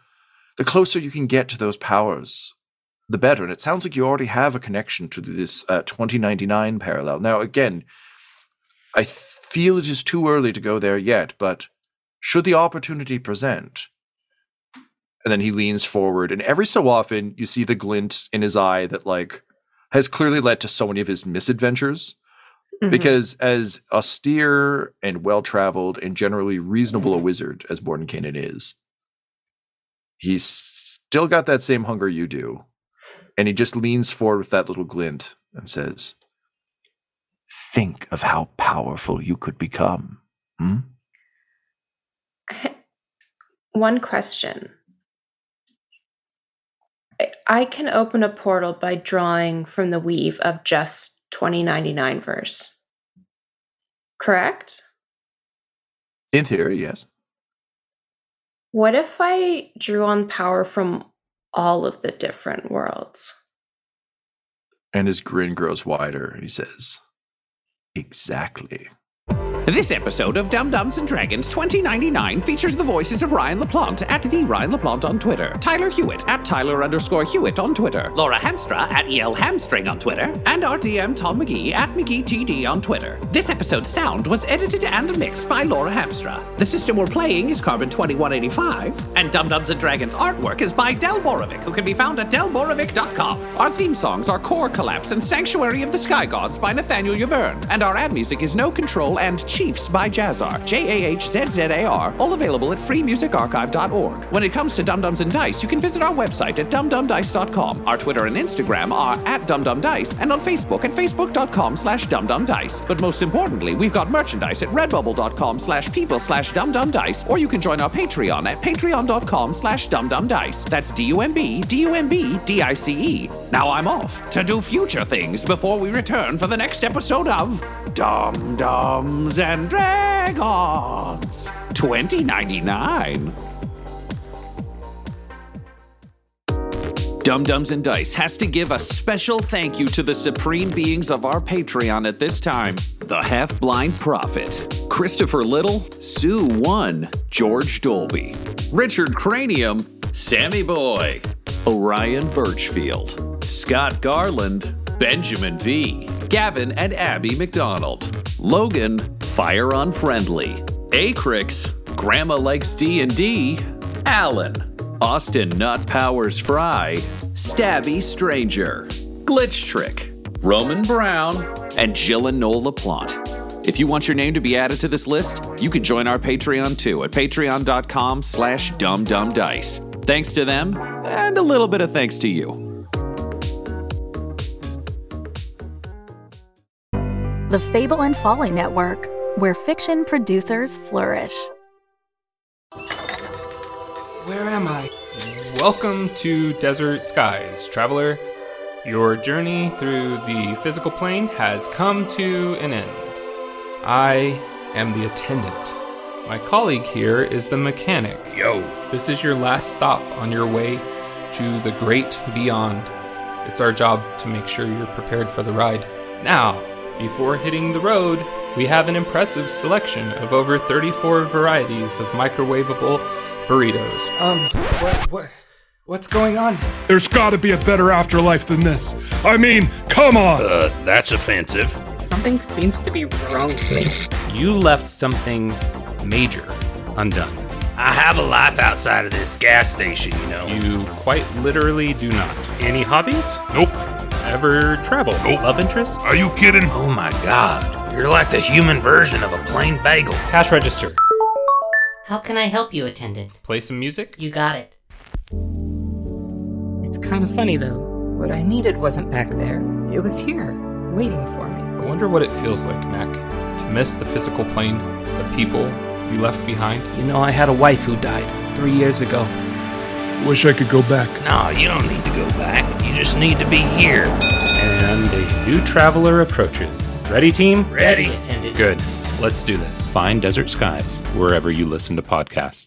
the closer you can get to those powers, the better. And it sounds like you already have a connection to this uh, 2099 parallel. Now, again, I feel it is too early to go there yet, but should the opportunity present, and then he leans forward, and every so often you see the glint in his eye that, like, has clearly led to so many of his misadventures. Mhm. Because as austere and well traveled and generally reasonable a wizard as Mordenkainen is, he's still got that same hunger you do. And he just leans forward with that little glint and says, Think of how powerful you could become. Hmm? One question. I- I can open a portal by drawing from the weave of just 2099 verse. Correct? In theory, yes. What if I drew on power from all of the different worlds? And his grin grows wider and he says, Exactly. This episode of Dumb Dumbs and Dragons 2099 features the voices of Ryan LaPlante at the Ryan LaPlante on Twitter, Tyler Hewitt at Tyler underscore Hewitt on Twitter, Laura Hamstra at EL Hamstring on Twitter, and our DM Tom McGee at McGeeTD on Twitter. This episode's sound was edited and mixed by Laura Hamstra. The system we're playing is Carbon 2185, and Dumb Dumbs and Dragons artwork is by Del Borovic, who can be found at delborovic.com. Our theme songs are Core Collapse and Sanctuary of the Sky Gods by Nathaniel Wyvern, and our ad music is No Control and Chiefs by Jahzzar, J A H Z Z A R, all available at freemusicarchive.org. When it comes to Dumb Dumbs and Dice, you can visit our website at dumbdumbdice.com. Our Twitter and Instagram are at dumbdumbdice, and on Facebook at facebook.com slash dumbdumbdice. But most importantly, we've got merchandise at redbubble.com slash people slash dumbdumbdice, or you can join our Patreon at patreon.com slash dumbdumbdice. That's D-U-M-B, D-U-M-B, D-I-C-E. Now I'm off to do future things before we return for the next episode of Dumb Dumbs and Dragons 2099. Dumb Dumbs and Dice has to give a special thank you to the supreme beings of our Patreon at this time the Half Blind Prophet, Christopher Little, Sue One, George Dolby, Richard Cranium, Sammy Boy, Orion Birchfield, Scott Garland, Benjamin V, Gavin and Abby McDonald, Logan, Fire Unfriendly, Acrix, Grandma Likes D&D, Alan, Austin Nut Powers Fry, Stabby Stranger, Glitch Trick, Roman Brown, and Jill and Noel LaPlante. If you want your name to be added to this list, you can join our Patreon too at patreon.com slash dumbdumbdice. Thanks to them, and a little bit of thanks to you. The Fable and Folly Network, where fiction producers flourish. Where am I? Welcome to Desert Skies, traveler. Your journey through the physical plane has come to an end. I am the attendant. My colleague here is the mechanic. Yo. This is your last stop on your way to the great beyond. It's our job to make sure you're prepared for the ride. Now, before hitting the road, we have an impressive selection of over 34 varieties of microwavable burritos. Um, what, what, what's going on? There's gotta be a better afterlife than this. I mean, come on! Uh, that's offensive. Something seems to be wrong with me. You left something major undone. I have a life outside of this gas station, you know. You quite literally do not. Any hobbies? Nope. Ever travel? Nope. Love interest? Are you kidding? Oh my god. You're like the human version of a plain bagel. Cash register. How can I help you, attendant? Play some music? You got it. It's kind of funny though. What I needed wasn't back there. It was here, waiting for me. I wonder what it feels like, Mac, to miss the physical plane, the people you left behind. You know, I had a wife who died three years ago. Wish I could go back. No, you don't need to go back. You just need to be here. And a new traveler approaches. Ready, team? Ready. Attendant. Good. Let's do this. Find Desert Skies wherever you listen to podcasts.